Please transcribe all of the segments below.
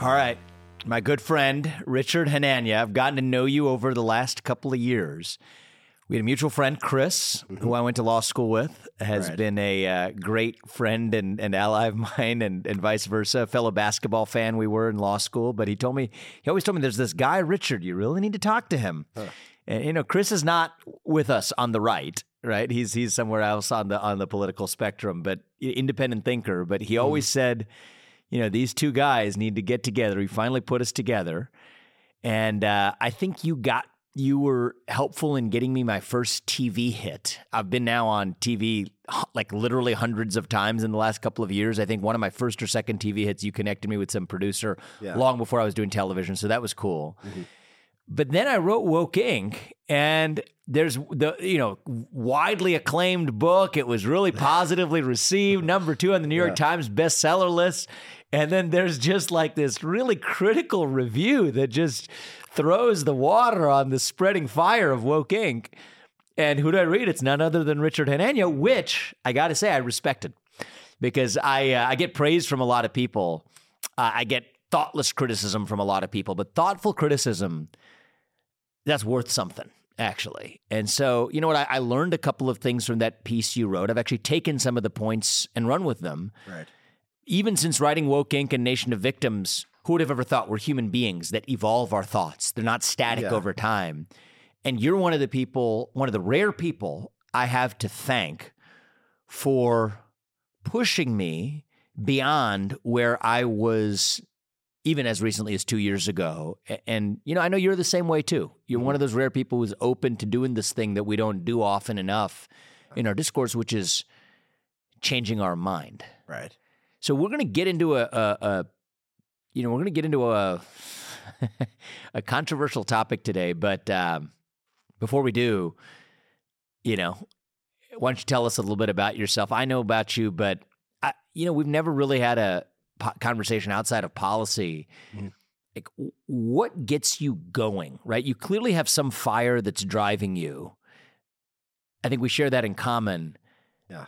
All right. My good friend, Richard Hanania, I've gotten to know you over the last couple of years. We had a mutual friend, Chris, who I went to law school with, has Right. been a uh, great friend and, and ally of mine, and, and vice versa. A fellow basketball fan we were in law school, but he told me, he always told me, there's this guy, Richard, you really need to talk to him. And, you know, Chris is not with us on the right, right? He's he's somewhere else on the on the political spectrum, but independent thinker. But he always said, you know, these two guys need to get together. He finally put us together, and uh, I think you got you were helpful in getting me my first TV hit. I've been now on TV like literally hundreds of times in the last couple of years. I think one of my first or second TV hits, you connected me with some producer Yeah. long before I was doing television, so that was cool. But then I wrote Woke Inc. and there's the you know widely acclaimed book. It was really positively received, number two on the New York Times bestseller list. And then there's just like this really critical review that just throws the water on the spreading fire of Woke Inc. And who do I read? It's none other than Richard Hanania, which I got to say I respected because I uh, I get praise from a lot of people. Uh, I get thoughtless criticism from a lot of people, but thoughtful criticism that's worth something actually. And so, you know what? I, I learned a couple of things from that piece you wrote. I've actually taken some of the points and run with them. Right. Even since writing Woke Inc. and Nation of Victims, who would have ever thought we're human beings that evolve our thoughts? They're not static Yeah. over time. And you're one of the people, one of the rare people I have to thank for pushing me beyond where I was even as recently as two years ago. And, you know, I know you're the same way too. You're one mm-hmm. of those rare people who's open to doing this thing that we don't do often enough in our discourse, which is changing our mind. Right. So we're going to get into a, a, a you know, we're going to get into a a controversial topic today. But um, before we do, you know, why don't you tell us a little bit about yourself? I know about you, but I, you know, we've never really had a po- conversation outside of policy. Mhm. Like, what gets you going? Right? You clearly have some fire that's driving you. I think we share that in common. Yeah.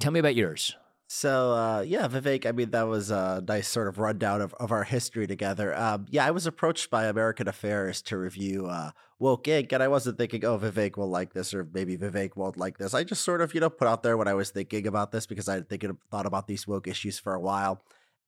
Tell me about yours. So uh, yeah, Vivek. I mean, that was a nice sort of rundown of, of our history together. Um, yeah, I was approached by American Affairs to review uh, Woke Inc., and I wasn't thinking, oh, Vivek will like this, or maybe Vivek won't like this. I just sort of, you know, put out there what I was thinking about this because I had thinking thought about these woke issues for a while.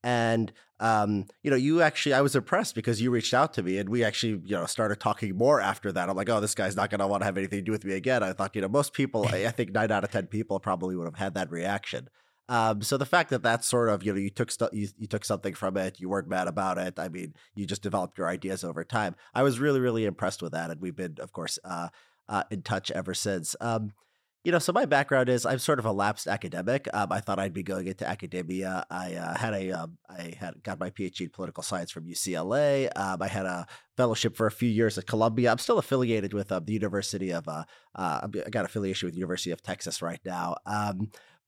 And um, you know, you actually, I was impressed because you reached out to me, and we actually, you know, started talking more after that. I'm like, oh, this guy's not going to want to have anything to do with me again. I thought, you know, most people, I, think nine out of ten people probably would have had that reaction. Um, so the fact that that's sort of you know you took stu- you, you took something from it, you weren't mad about it. I mean, you just developed your ideas over time. I was really really impressed with that, and we've been, of course, uh, uh, in touch ever since. Um, you know, so my background is I'm sort of a lapsed academic. Um, I thought I'd be going into academia. I uh, had a um, I had got my PhD in political science from UCLA. Um, I had a fellowship for a few years at Columbia. I'm still affiliated with uh, the University of uh, uh, I got affiliation with University of Texas right now.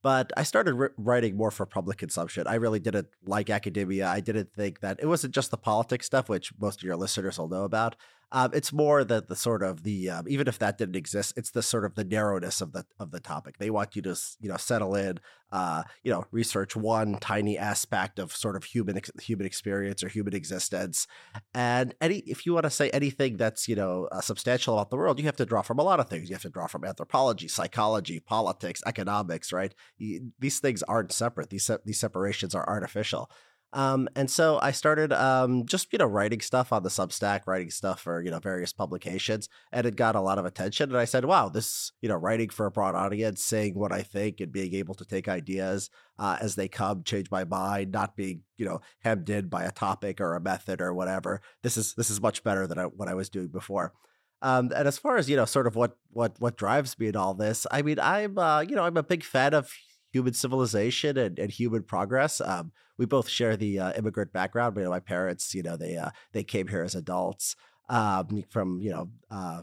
But I started ri- writing more for public consumption. I really didn't like academia. I didn't think that it wasn't just the politics stuff, which most of your listeners will know about. Um, it's more that the sort of the um, even if that didn't exist, it's the sort of the narrowness of the of the topic. They want you to you know settle in, uh, you know, research one tiny aspect of sort of human human experience or human existence, and any if you want to say anything that's you know uh, substantial about the world, you have to draw from a lot of things. You have to draw from anthropology, psychology, politics, economics, right? You, these things aren't separate. These se- these separations are artificial. Um, and so I started um, just you know writing stuff on the Substack, writing stuff for you know various publications, and it got a lot of attention. And I said, "Wow, this you know writing for a broad audience, saying what I think, and being able to take ideas uh, as they come, change my mind, not being you know hemmed in by a topic or a method or whatever. This is this is much better than I, what I was doing before." Um, and as far as you know, sort of what what what drives me in all this, I mean, I'm uh, you know I'm a big fan of human civilization and, and human progress. Um, we both share the uh, immigrant background. You know, my parents, you know, they uh, they came here as adults um, from you know uh,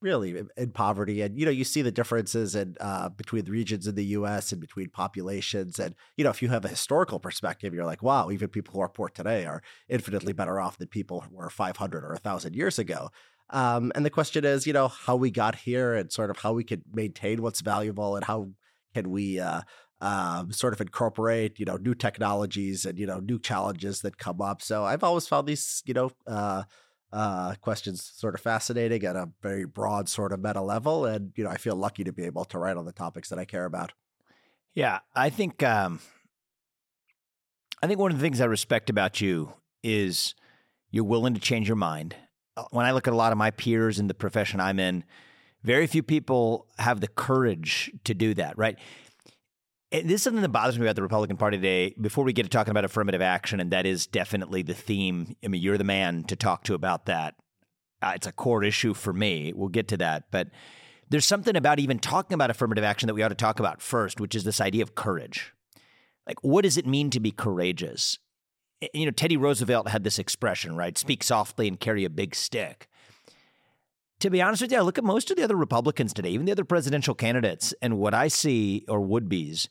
really in- poverty, and you know you see the differences in uh, between the regions in the U.S. and between populations. And you know, if you have a historical perspective, you're like, wow, even people who are poor today are infinitely better off than people who were 500 or 1,000 years ago. Um, and the question is, you know, how we got here and sort of how we could maintain what's valuable and how can we uh, um, sort of incorporate you know new technologies and you know new challenges that come up. So I've always found these you know uh, uh, questions sort of fascinating at a very broad sort of meta level, and you know I feel lucky to be able to write on the topics that I care about. Yeah, I think um, I think one of the things I respect about you is you're willing to change your mind. Uh, when I look at a lot of my peers in the profession I'm in, very few people have the courage to do that, right? This is something that bothers me about the Republican Party today. Before we get to talking about affirmative action, and that is definitely the theme. I mean, you're the man to talk to about that. Uh, it's a core issue for me. We'll get to that, but there's something about even talking about affirmative action that we ought to talk about first, which is this idea of courage. Like, what does it mean to be courageous? You know, Teddy Roosevelt had this expression, right? Speak softly and carry a big stick. To be honest with you, I look at most of the other Republicans today, even the other presidential candidates, and what I see, or would be's,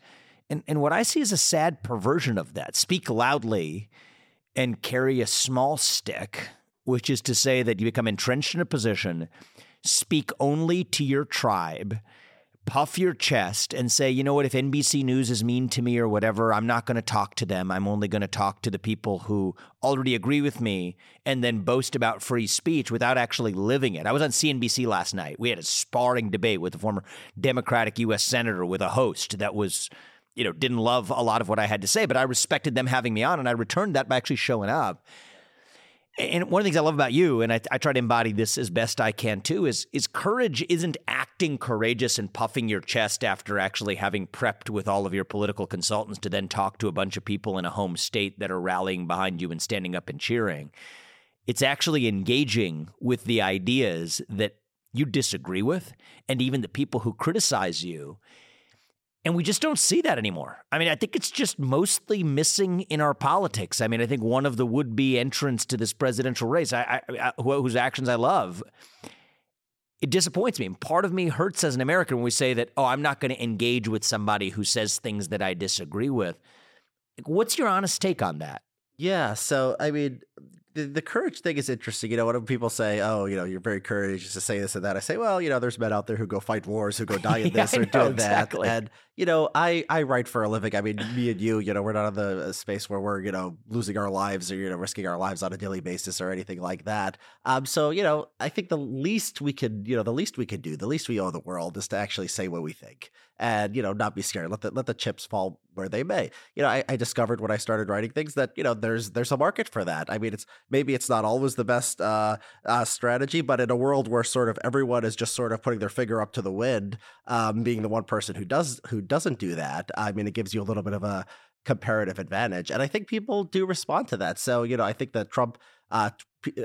and, and what I see is a sad perversion of that. Speak loudly and carry a small stick, which is to say that you become entrenched in a position, speak only to your tribe puff your chest and say, you know what, if NBC News is mean to me or whatever, I'm not going to talk to them. I'm only going to talk to the people who already agree with me and then boast about free speech without actually living it. I was on CNBC last night. We had a sparring debate with a former Democratic U.S. Senator with a host that was. You know, didn't love a lot of what I had to say, but I respected them having me on, and I returned that by actually showing up and one of the things I love about you, and I, I, try to embody this as best I can too, is is courage isn't acting courageous and puffing your chest after actually having prepped with all of your political consultants to then talk to a bunch of people in a home state that are rallying behind you and standing up and cheering. It's actually engaging with the ideas that you disagree with, and even the people who criticize you, and we just don't see that anymore. I mean, I think it's just mostly missing in our politics. I mean, I think one of the would be entrants to this presidential race, I, I, I, whose actions I love, it disappoints me. part of me hurts as an American when we say that, oh, I'm not going to engage with somebody who says things that I disagree with. What's your honest take on that? Yeah. So, I mean, the, the courage thing is interesting. You know, when people say, "Oh, you know, you're very courageous to say this and that," I say, "Well, you know, there's men out there who go fight wars, who go die in this yeah, or know, do exactly. that." And you know, I I write for a living. I mean, me and you, you know, we're not in the uh, space where we're you know losing our lives or you know risking our lives on a daily basis or anything like that. Um, so you know, I think the least we could, you know, the least we could do, the least we owe the world, is to actually say what we think and you know not be scared. Let the let the chips fall where they may. You know, I, I discovered when I started writing things that you know there's there's a market for that. I mean, it's maybe it's not always the best uh, uh, strategy, but in a world where sort of everyone is just sort of putting their finger up to the wind, um, being the one person who does who doesn't do that, I mean, it gives you a little bit of a comparative advantage, and I think people do respond to that. So you know, I think that Trump uh,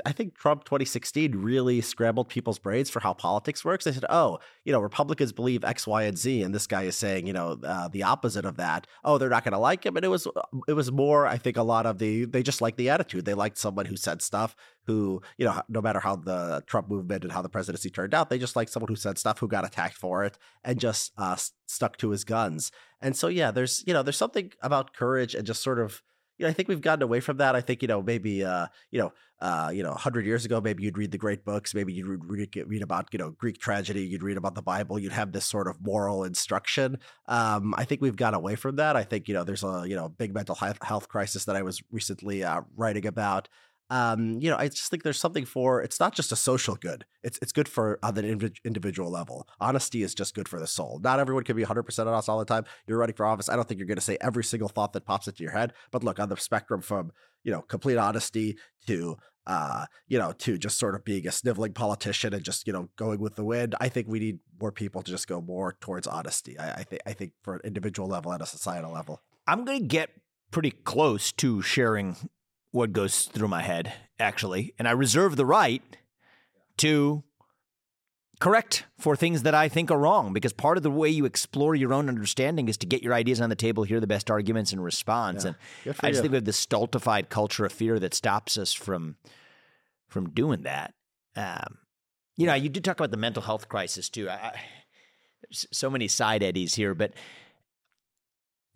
I think Trump 2016 really scrambled people's brains for how politics works. They said, "Oh, you know, Republicans believe X, Y, and Z," and this guy is saying, you know, uh, the opposite of that. Oh, they're not going to like him, and it was it was more. I think a lot of the they just liked the attitude. They liked someone who said stuff. Who you know, no matter how the Trump movement and how the presidency turned out, they just liked someone who said stuff, who got attacked for it, and just uh, stuck to his guns. And so, yeah, there's you know, there's something about courage and just sort of you know, I think we've gotten away from that. I think, you know, maybe, uh, you know, uh, you know, hundred years ago, maybe you'd read the great books, maybe you'd read, read about, you know, Greek tragedy, you'd read about the Bible, you'd have this sort of moral instruction. Um, I think we've gone away from that. I think, you know, there's a, you know, big mental health crisis that I was recently uh, writing about um, you know, I just think there's something for it's not just a social good. It's it's good for on an individual level. Honesty is just good for the soul. Not everyone can be 100% honest all the time. You're running for office. I don't think you're going to say every single thought that pops into your head. But look, on the spectrum from you know complete honesty to uh, you know, to just sort of being a sniveling politician and just, you know, going with the wind. I think we need more people to just go more towards honesty. I, I think I think for an individual level and a societal level. I'm gonna get pretty close to sharing what goes through my head, actually. And I reserve the right to correct for things that I think are wrong because part of the way you explore your own understanding is to get your ideas on the table, hear the best arguments, and respond. Yeah. And I just you. think we have this stultified culture of fear that stops us from from doing that. Um, you know, you did talk about the mental health crisis too. I, I, so many side eddies here, but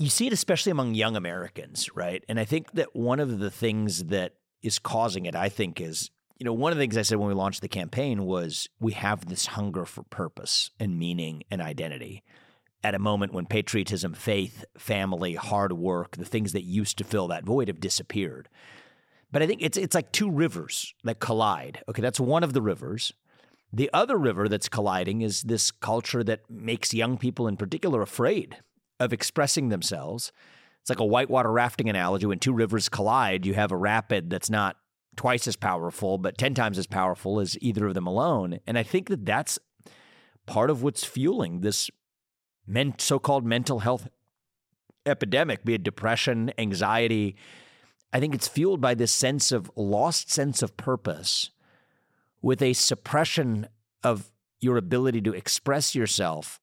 you see it especially among young Americans, right? And I think that one of the things that is causing it, I think, is you know, one of the things I said when we launched the campaign was we have this hunger for purpose and meaning and identity. at a moment when patriotism, faith, family, hard work, the things that used to fill that void have disappeared. But I think it's it's like two rivers that collide. Okay, that's one of the rivers. The other river that's colliding is this culture that makes young people in particular afraid of expressing themselves. It's like a whitewater rafting analogy. When two rivers collide, you have a rapid that's not twice as powerful, but 10 times as powerful as either of them alone. And I think that that's part of what's fueling this men- so called mental health epidemic, be it depression, anxiety. I think it's fueled by this sense of lost sense of purpose with a suppression of your ability to express yourself.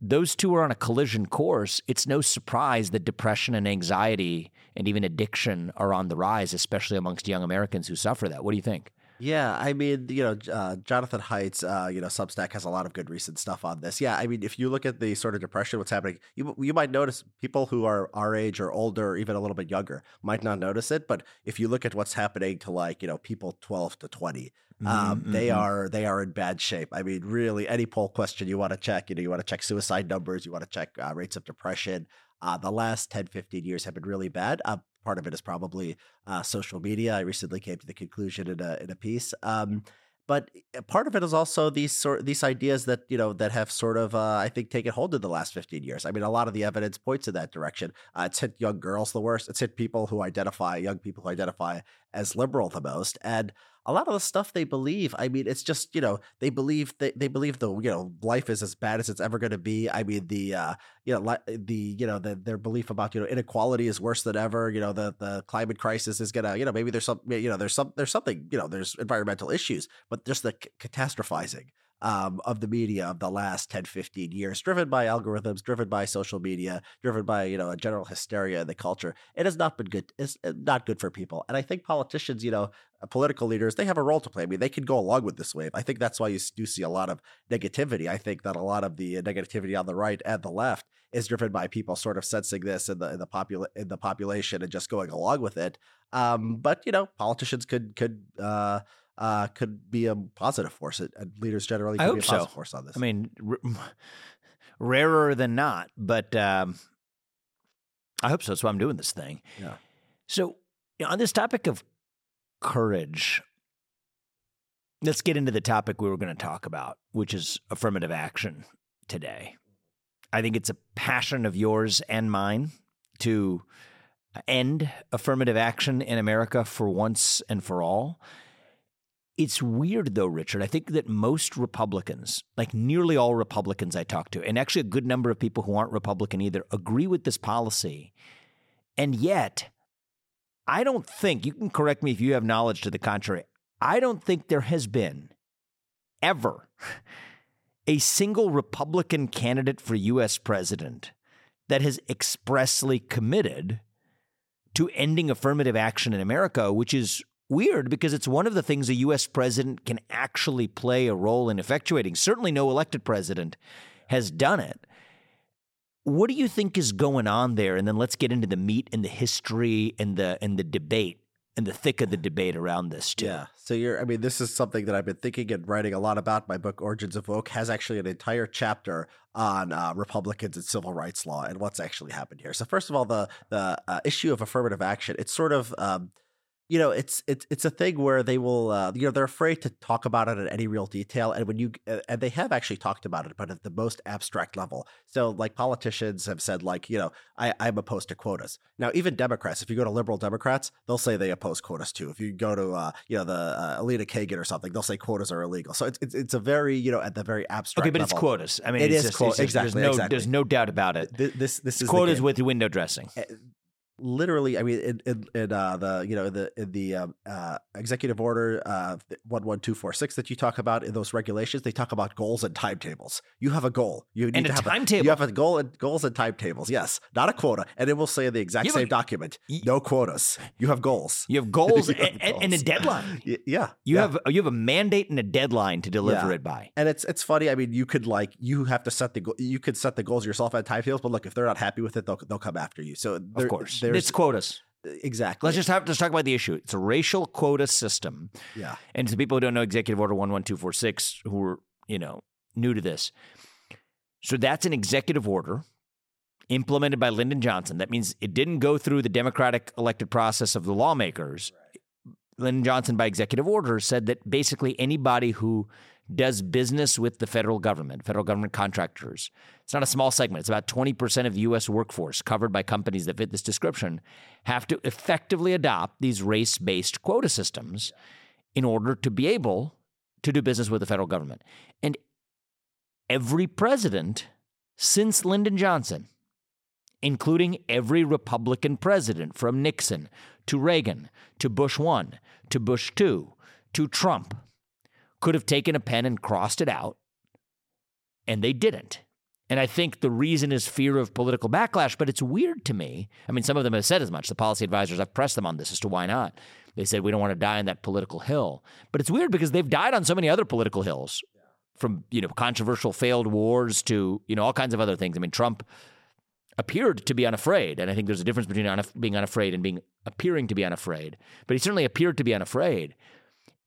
Those two are on a collision course. It's no surprise that depression and anxiety and even addiction are on the rise, especially amongst young Americans who suffer that. What do you think? Yeah, I mean, you know, uh, Jonathan Haidt's, uh, you know, Substack has a lot of good recent stuff on this. Yeah, I mean, if you look at the sort of depression, what's happening, you you might notice people who are our age or older, or even a little bit younger, might not notice it. But if you look at what's happening to like you know people twelve to twenty, um, Mm-hmm, they are they are in bad shape. I mean, really, any poll question you want to check, you know, you want to check suicide numbers, you want to check uh, rates of depression. Uh, the last 10, 15 years have been really bad. Uh, part of it is probably uh, social media. I recently came to the conclusion in a in a piece. Um, but uh, part of it is also these sort these ideas that you know that have sort of uh, I think taken hold in the last 15 years. I mean, a lot of the evidence points in that direction. Uh, it's hit young girls the worst. It's hit people who identify young people who identify as liberal the most, and a lot of the stuff they believe. I mean, it's just you know they believe they, they believe the you know life is as bad as it's ever going to be. I mean the uh, you know li- the you know the, their belief about you know inequality is worse than ever. You know the the climate crisis is gonna you know maybe there's some you know there's some there's something you know there's environmental issues, but just the c- catastrophizing um, of the media of the last 10, 15 years, driven by algorithms, driven by social media, driven by, you know, a general hysteria in the culture. It has not been good. It's uh, not good for people. And I think politicians, you know, uh, political leaders, they have a role to play. I mean, they can go along with this wave. I think that's why you do see a lot of negativity. I think that a lot of the uh, negativity on the right and the left is driven by people sort of sensing this in the in the popula- in the population and just going along with it. Um, but you know, politicians could could uh, uh, could be a positive force, and leaders generally I could be a hope so. positive force on this. I mean, r- rarer than not, but um, I hope so. That's why I'm doing this thing. Yeah. So, you know, on this topic of courage, let's get into the topic we were going to talk about, which is affirmative action today. I think it's a passion of yours and mine to end affirmative action in America for once and for all. It's weird though, Richard. I think that most Republicans, like nearly all Republicans I talk to, and actually a good number of people who aren't Republican either, agree with this policy. And yet, I don't think, you can correct me if you have knowledge to the contrary, I don't think there has been ever a single Republican candidate for US president that has expressly committed to ending affirmative action in America, which is weird because it's one of the things a US president can actually play a role in effectuating. Certainly, no elected president has done it. What do you think is going on there? And then let's get into the meat and the history and the and the debate and the thick of the debate around this too. Yeah. So you're, I mean, this is something that I've been thinking and writing a lot about. My book, Origins of Woke, has actually an entire chapter on uh, Republicans and civil rights law and what's actually happened here. So first of all, the the uh, issue of affirmative action, it's sort of um, you know, it's it's it's a thing where they will, uh, you know, they're afraid to talk about it in any real detail, and when you uh, and they have actually talked about it, but at the most abstract level. So, like politicians have said, like, you know, I, I'm opposed to quotas. Now, even Democrats, if you go to liberal Democrats, they'll say they oppose quotas too. If you go to, uh, you know, the uh, Elena Kagan or something, they'll say quotas are illegal. So it's it's, it's a very, you know, at the very abstract. Okay, but it's quotas. I mean, It it's is just, quo- it's just- exactly, There's no, exactly. there's no doubt about it. Th- This this is quotas with window dressing. Literally i mean in, in, in uh the you know the in the um, uh executive order uh 11246 that you talk about in those regulations they talk about goals and timetables you have a goal you need And a to have timetable. you have a goal and goals and timetables yes not a quota and it will say in the exact have a- same document y- no quotas you have goals You have goals You and, have and, and a deadline. Yeah You yeah. have you have a mandate and a deadline to deliver Yeah. it by. and it's it's funny. I mean, you could like you have to set the you could set the goals yourself at timetables, but look, if they're not happy with it, they'll they'll come after you. So Of course, there's it's quotas. exactly. Let's just have let's talk about the issue. It's a racial quota system, yeah. and to people who don't know Executive Order one one two four six, who are you know new to this, So that's an executive order implemented by Lyndon Johnson. That means it didn't go through the democratic elected process of the lawmakers. Lyndon Johnson, by executive order, said that basically anybody who does business with the federal government, federal government contractors, it's not a small segment, it's about 20% of the US workforce covered by companies that fit this description, have to effectively adopt these race based quota systems in order to be able to do business with the federal government. And every president since Lyndon Johnson, including every Republican president from Nixon to Reagan to Bush 1 to Bush 2 to Trump, could have taken a pen and crossed it out, and they didn't. And I think the reason is fear of political backlash, but it's weird to me. I mean, some of them have said as much. The policy advisors, I've pressed them on this as to why not. They said we don't want to die on that political hill. But it's weird because they've died on so many other political hills from, you know, controversial failed wars to, you know, all kinds of other things. I mean, Trump appeared to be unafraid, and I think there's a difference between unaf- being unafraid and being appearing to be unafraid. But he certainly appeared to be unafraid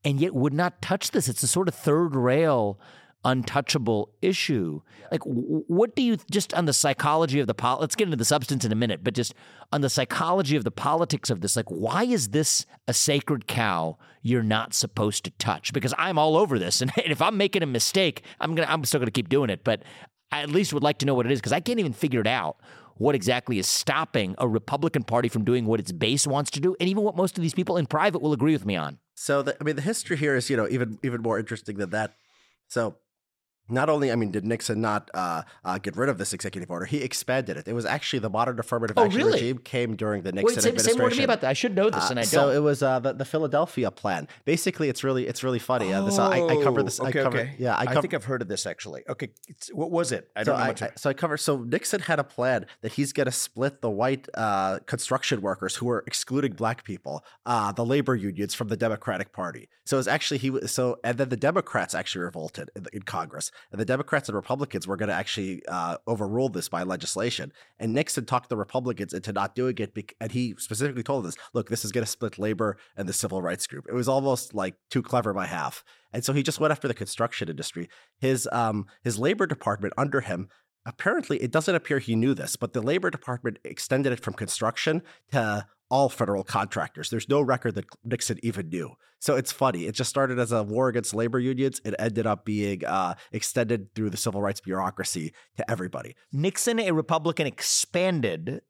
and yet would not touch this. It's a sort of third rail untouchable issue. Like, what do you just on the psychology of the pol? Let's get into the substance in a minute, but just on the psychology of the politics of this, like, why is this a sacred cow you're not supposed to touch? Because I'm all over this, and if I'm making a mistake, I'm gonna, I'm still gonna keep doing it. But I at least would like to know what it is because I can't even figure it out. What exactly is stopping a Republican Party from doing what its base wants to do, and even what most of these people in private will agree with me on? So the, I mean, the history here is you know even even more interesting than that. So not only, I mean, did Nixon not uh, uh, get rid of this executive order, he expanded it. It was actually the modern affirmative Oh, action really? regime came during the Nixon Wait, say, say administration. more to me about that. I should know this, Uh, and I so don't. it was uh, the, the Philadelphia plan. Basically, it's really it's really funny. Uh, this, I, I cover this. Oh, Okay, I cover, okay. Yeah, I, I, think I've heard of this actually. Okay, it's, what was it? I so don't know I, much. I- so I cover. So Nixon had a plan that he's going to split the white uh, construction workers who were excluding black people, uh, the labor unions, from the Democratic Party. So it's actually he. So and then the Democrats actually revolted in, in Congress, and the Democrats and Republicans were going to actually uh, overrule this by legislation. And Nixon talked the Republicans into not doing it, bec- and he specifically told us, "Look, this is going to split labor and the civil rights group." It was almost like too clever by half. And so he just went after the construction industry. His um his labor department under him apparently it doesn't appear he knew this, but the labor department extended it from construction to all federal contractors. There's no record that Nixon even knew. So it's funny. It just started as a war against labor unions. It ended up being uh, extended through the civil rights bureaucracy to everybody. Nixon, a Republican, expanded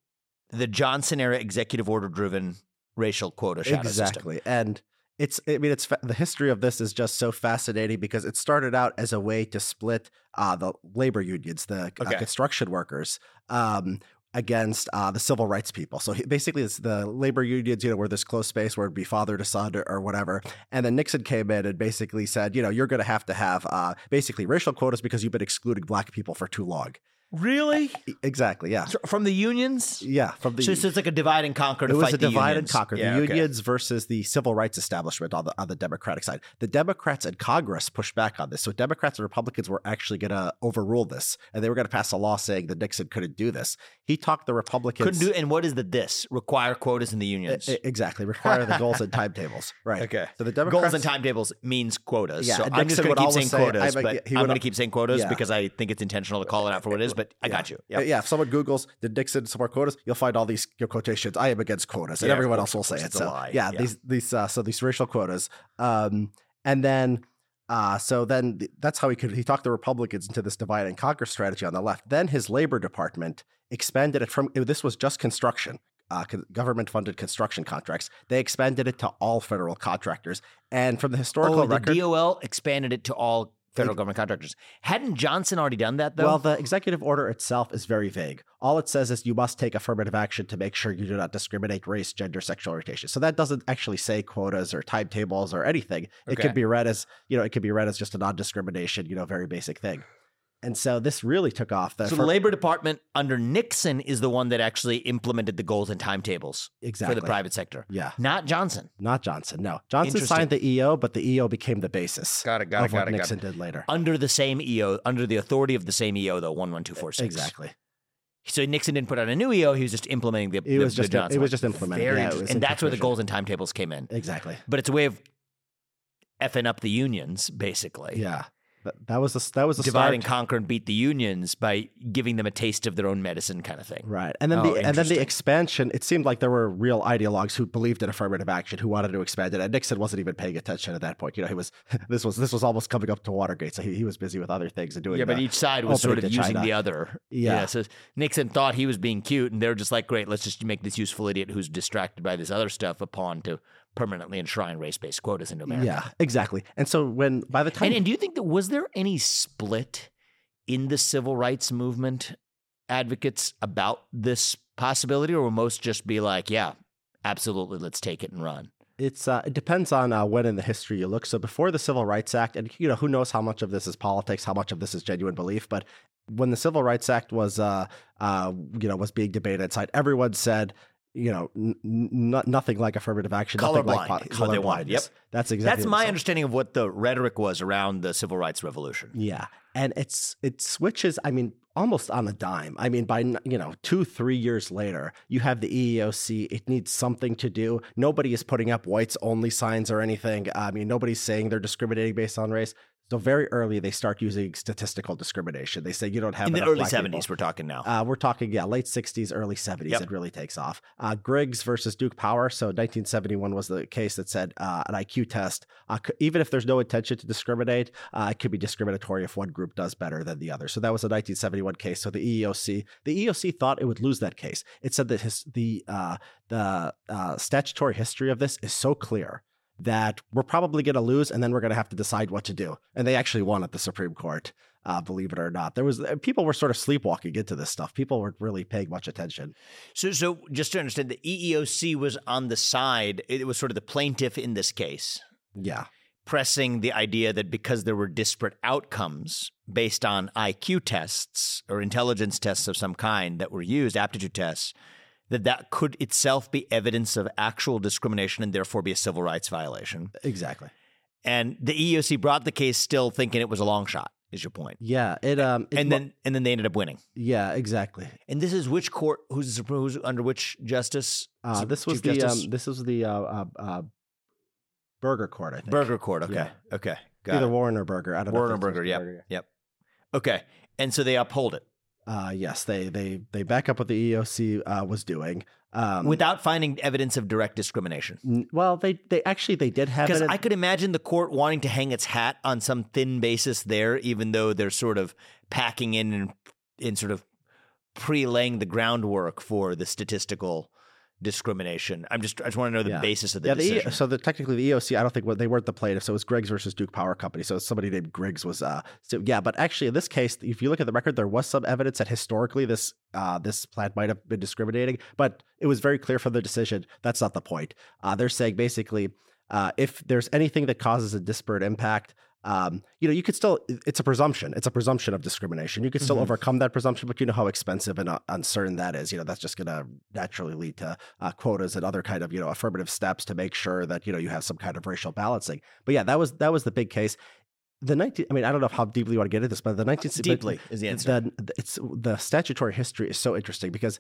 the Johnson era executive order driven racial quota shadow system. exactly. And it's I mean it's the history of this is just so fascinating because it started out as a way to split uh, the labor unions, the uh, construction workers. Um, against uh, the civil rights people. So he, basically, it's the labor unions, you know, were this close space where it'd be father to son or, or whatever. And then Nixon came in and basically said, you know, you're going to have to have uh, basically racial quotas because you've been excluding black people for too long. Really? Uh, e- Exactly. Yeah. From the unions? Yeah. From the So, so it's like a divide and conquer to it was fight a the divide and unions. conquer. Yeah, the okay. unions versus the civil rights establishment on the on the Democratic side. The Democrats and Congress pushed back on this. So Democrats and Republicans were actually going to overrule this, and they were going to pass a law saying that Nixon couldn't do this. He talked the Republicans. Couldn't do. And what is the this? Require quotas in the unions. exactly require the goals and timetables. Right. Okay. So the Democrats Goals and timetables means quotas. Yeah, so I'm just going to keep saying say, quotas, I'm but I'm going to keep saying quotas because I think it's intentional to call it out for what it is. But I got you. Yep. Yeah, if someone Googles did Nixon support quotas, you'll find all these you know, quotations. I am against quotas, and Yeah, everyone else will say it. it's a So lie. yeah, Yeah. these these uh, so these racial quotas, um, and then uh, so then th- that's how he could he talked the Republicans into this divide and conquer strategy on the left. Then his labor department expanded it from this was just construction. Uh, government funded construction contracts. They expanded it to all federal contractors. And from the historical Oh, the record, DOL expanded it to all federal government contractors. Hadn't Johnson already done that though? Well, the executive order itself is very vague. All it says is you must take affirmative action to make sure you do not discriminate race, gender, sexual orientation. So that doesn't actually say quotas or timetables or anything. It Okay. could be read as, you know, it could be read as just a non-discrimination, you know, very basic thing. And so this really took off. The so the Labor Department under Nixon is the one that actually implemented the goals and timetables exactly. for the private sector, Yeah, not Johnson. not Johnson. No, Johnson signed the EO, but the EO became the basis Got it. Got it. Got it. Got Nixon it. did later. Under the same EO, under the authority of the same EO, though one one two four six. Exactly. So Nixon didn't put out a new EO; he was just implementing the. It the- was the just Johnson it was just implemented. Very yeah, it interesting. was and that's where the goals and timetables came in. Exactly. But it's a way of effing up the unions, basically. Yeah. That, that was the that was the divide and conquer and beat the unions by giving them a taste of their own medicine kind of thing. Right, and then Oh, the and then the expansion. It seemed like there were real ideologues who believed in affirmative action, who wanted to expand it. And Nixon wasn't even paying attention at that point. You know, he was this was this was almost coming up to Watergate, so he, he was busy with other things and doing. Yeah, but the- each side was sort of using China. the other. Yeah. So Nixon thought he was being cute, and they're just like, great, let's just make this useful idiot who's distracted by this other stuff a pawn to permanently enshrine race based quotas into America. yeah, exactly. And so when by the time And, and do you think that was there any split in the civil rights movement advocates about this possibility, or will most just be like, yeah, absolutely, let's take it and run? It's uh, it depends on uh, when in the history you look. So before the Civil Rights Act, and you know who knows how much of this is politics, how much of this is genuine belief. But when the Civil Rights Act was uh, uh, you know was being debated inside, everyone said you know n- n- nothing like affirmative action, nothing like Colorblind is what they. Yep. That's exactly That's my understanding of what the rhetoric was around the civil rights revolution. Yeah, and it's it switches. I mean, almost on a dime. I mean, by you know two three years later, you have the EEOC. It needs something to do. Nobody is putting up whites only signs or anything. I mean, nobody's saying they're discriminating based on race. So very early, they start using statistical discrimination. They say you don't have In the early 70s, we're talking now. Uh, we're talking, yeah, late 60s, early 70s. Yep. It really takes off. Uh, Griggs versus Duke Power. So 1971 was the case that said uh, an IQ test, uh, even if there's no intention to discriminate, uh, it could be discriminatory if one group does better than the other. So that was a 1971 case. So the EEOC, the EEOC thought it would lose that case. It said that his, the uh, the uh, statutory history of this is so clear that we're probably going to lose, and then we're going to have to decide what to do. And they actually won at the Supreme Court. Uh, believe it or not, there was uh, people were sort of sleepwalking into this stuff. People weren't really paying much attention. So, so just to understand, the EEOC was on the side. It was sort of the plaintiff in this case, Yeah, pressing the idea that because there were disparate outcomes based on IQ tests or intelligence tests of some kind that were used, aptitude tests, that that could itself be evidence of actual discrimination and therefore be a civil rights violation. exactly. And the EEOC brought the case still thinking it was a long shot. Is your point? Yeah, it um, it And then and then they ended up winning. yeah, exactly. And this is which court? Who's? Who's under which justice? Uh, this was Chief the um, this was the uh, uh, uh, Burger Court, I think. Burger Court. Okay. Yeah. Okay. Got either it. Warren or Burger. I don't know. Warren or Burger. Yep. Burger. Yep. Okay. And so they uphold it Uh, yes, they they they back up what the EOC uh, was doing. Um, without finding evidence of direct discrimination. n- well, they they actually they did have Because. I could imagine the court wanting to hang its hat on some thin basis there, even though they're sort of packing in and in sort of pre-laying the groundwork for the statistical discrimination. I'm just I just want to know the Yeah. basis of the yeah, the, E- decision. so the technically the EOC, I don't think what they weren't the plaintiff, so it was Griggs versus Duke Power Company. So somebody named Griggs was uh so yeah, but actually in this case, if you look at the record, there was some evidence that historically this uh this plant might have been discriminating, but it was very clear from the decision that's not the point. Uh they're saying basically uh if there's anything that causes a disparate impact, um, you know, you could still, it's a presumption. It's a presumption of discrimination. You could still Mhm. overcome that presumption, but you know how expensive and uh, uncertain that is. You know, that's just going to naturally lead to uh, quotas and other kind of, you know, affirmative steps to make sure that, you know, you have some kind of racial balancing. But yeah, that was, that was the big case. The 19, I mean, I don't know how deeply you want to get into this, but the 19, but is the answer. the, it's, the statutory history is so interesting because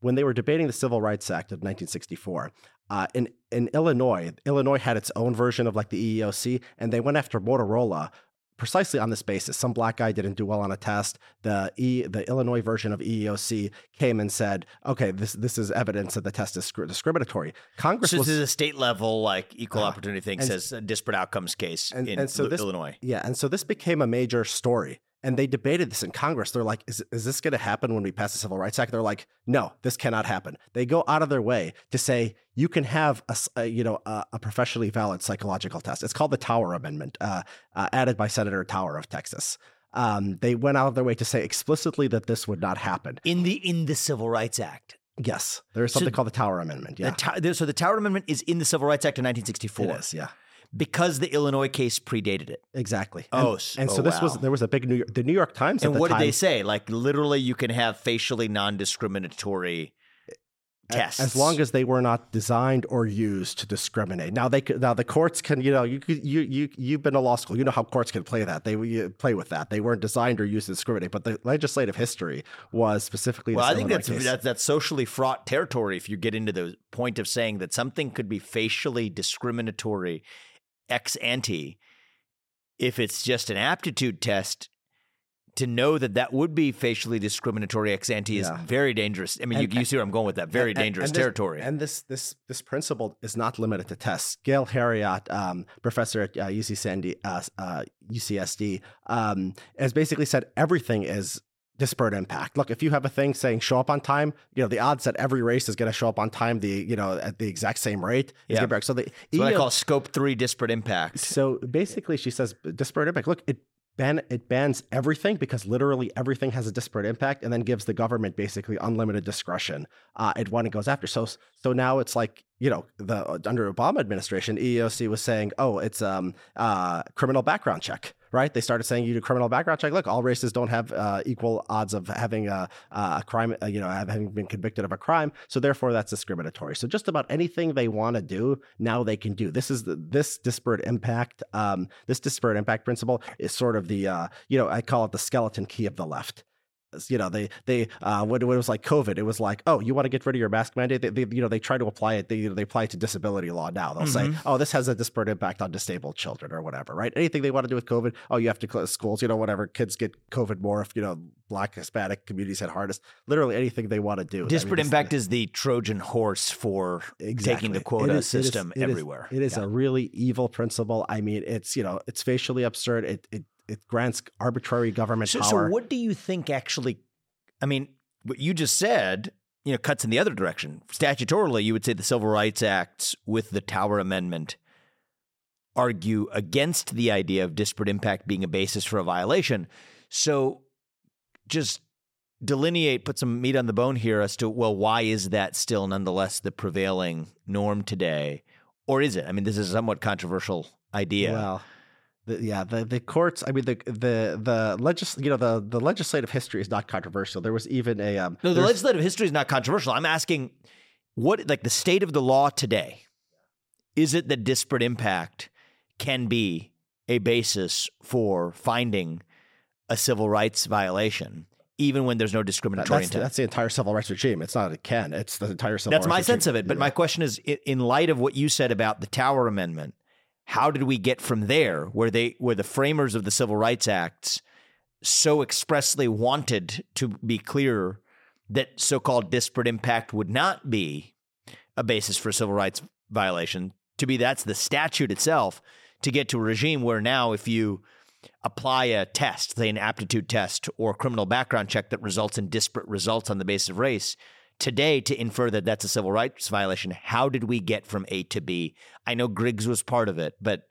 when they were debating the Civil Rights Act of 1964, uh, in in Illinois, Illinois had its own version of like the EEOC, and they went after Motorola precisely on this basis. Some black guy didn't do well on a test. The e the Illinois version of EEOC came and said, "Okay, this this is evidence that the test is scr- discriminatory." Congress So was this is a state level, like equal Uh, opportunity thing, and- says a disparate outcomes case and- in and so this- Illinois. Yeah, and so this became a major story. And they debated this in Congress. They're like, is, is this going to happen when we pass the Civil Rights Act? They're like, no, this cannot happen. They go out of their way to say you can have a, a, you know a, a professionally valid psychological test. It's called the Tower Amendment, uh, uh, added by Senator Tower of Texas. Um, they went out of their way to say explicitly that this would not happen. In the in the Civil Rights Act. Yes, there is So something called the Tower Amendment. Yeah, The there- so the Tower Amendment is in the Civil Rights Act of 1964 it is. Yeah, because the Illinois case predated it. exactly. Oh, and, and so oh, this was there was a big New York, the New York Times. at And what did they say? Like literally, you can have facially non-discriminatory tests as long as they were not designed or used to discriminate. Now they now the courts can you know you you you you've been to law school. You know how courts can play that. They you play with that. They weren't designed or used to discriminate. But the legislative history was specifically. Well, I think that's, that's that's socially fraught territory if you get into the point of saying that something could be facially discriminatory ex ante if it's just an aptitude test, to know that that would be facially discriminatory ex ante is very dangerous. I mean, And- you, you see where I'm going with that. Very And- and- dangerous and this- territory. And this this this principle is not limited to tests. Gail Heriot, um, professor at uh, UC Sandy, uh, uh, UCSD, um, has basically said everything is disparate impact. Look, if you have a thing saying show up on time, you know the odds that every race is going to show up on time, the you know at the exact same rate, Yeah. be- so the what I call scope three disparate impact. so basically, she says disparate impact. Look, it ban it bans everything because literally everything has a disparate impact, and then gives the government basically unlimited discretion uh, at when it goes after. So so now it's like you know the under Obama administration, EEOC was saying, oh, it's um uh criminal background check. Right? They started saying you do criminal background check. Look, all races don't have uh, equal odds of having a, a crime, uh, you know, having been convicted of a crime. So therefore, that's discriminatory. So just about anything they want to do now they can do. This is the, this disparate impact. Um, this disparate impact principle is sort of the uh, you know I call it the skeleton key of the left. You know, they they uh, when, when it was like COVID, it was like, oh, you want to get rid of your mask mandate? They, they you know they try to apply it. They they apply it to disability law now. They'll say, Mhm. oh, this has a disparate impact on disabled children or whatever, right? Anything they want to do with COVID, oh, you have to close schools. You know, whatever kids get COVID more if you know Black Hispanic communities hit hardest. Literally anything they want to do. I mean, Disparate impact is the Trojan horse for taking the quota It is- it is- system it is- everywhere. it is Yeah. a really evil principle. I mean, it's you know, it's facially absurd. It it it grants arbitrary government So, power. so what do you think actually? I mean, what you just said, you know, cuts in the other direction. Statutorily, you would say the Civil Rights Acts with the Tower Amendment argue against the idea of disparate impact being a basis for a violation. So, just delineate, put some meat on the bone here as to well, why is that still nonetheless the prevailing norm today, or is it? I mean, this is a somewhat controversial idea. Well, the, yeah, the the courts. I mean, the the the legis, you know, the the legislative history is not controversial. There was even a um, No, the legislative history is not controversial. I'm asking what, like, the state of the law today. Is it that disparate impact can be a basis for finding a civil rights violation, even when there's no discriminatory that's, intent? that's the entire civil rights regime. It's not a can. It's the entire civil. Rights. That's my regime. sense of it. But Yeah. my question is, in light of what you said about the Tower Amendment, how did we get from there, where they, where the framers of the Civil Rights Acts so expressly wanted to be clear that so-called disparate impact would not be a basis for civil rights violation, to be that's the statute itself, to get to a regime where now, if you apply a test, say an aptitude test or criminal background check that results in disparate results on the basis of race, today to infer that that's a civil rights violation, how did we get from A to B? I know Griggs was part of it, but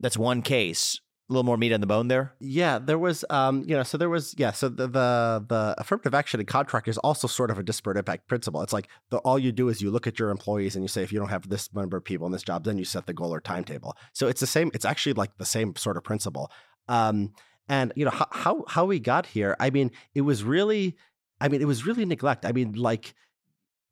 that's one case. A little more meat on the bone there. Yeah, there was, um, you know, so there was, yeah, so the the, the affirmative action and contract is also sort of a disparate impact principle. It's like the all you do is you look at your employees and you say if you don't have this number of people in this job, then you set the goal or timetable. So it's the same. It's actually like the same sort of principle. Um, and you know how how how we got here. I mean, it was really, I mean, it was really neglect. I mean, like.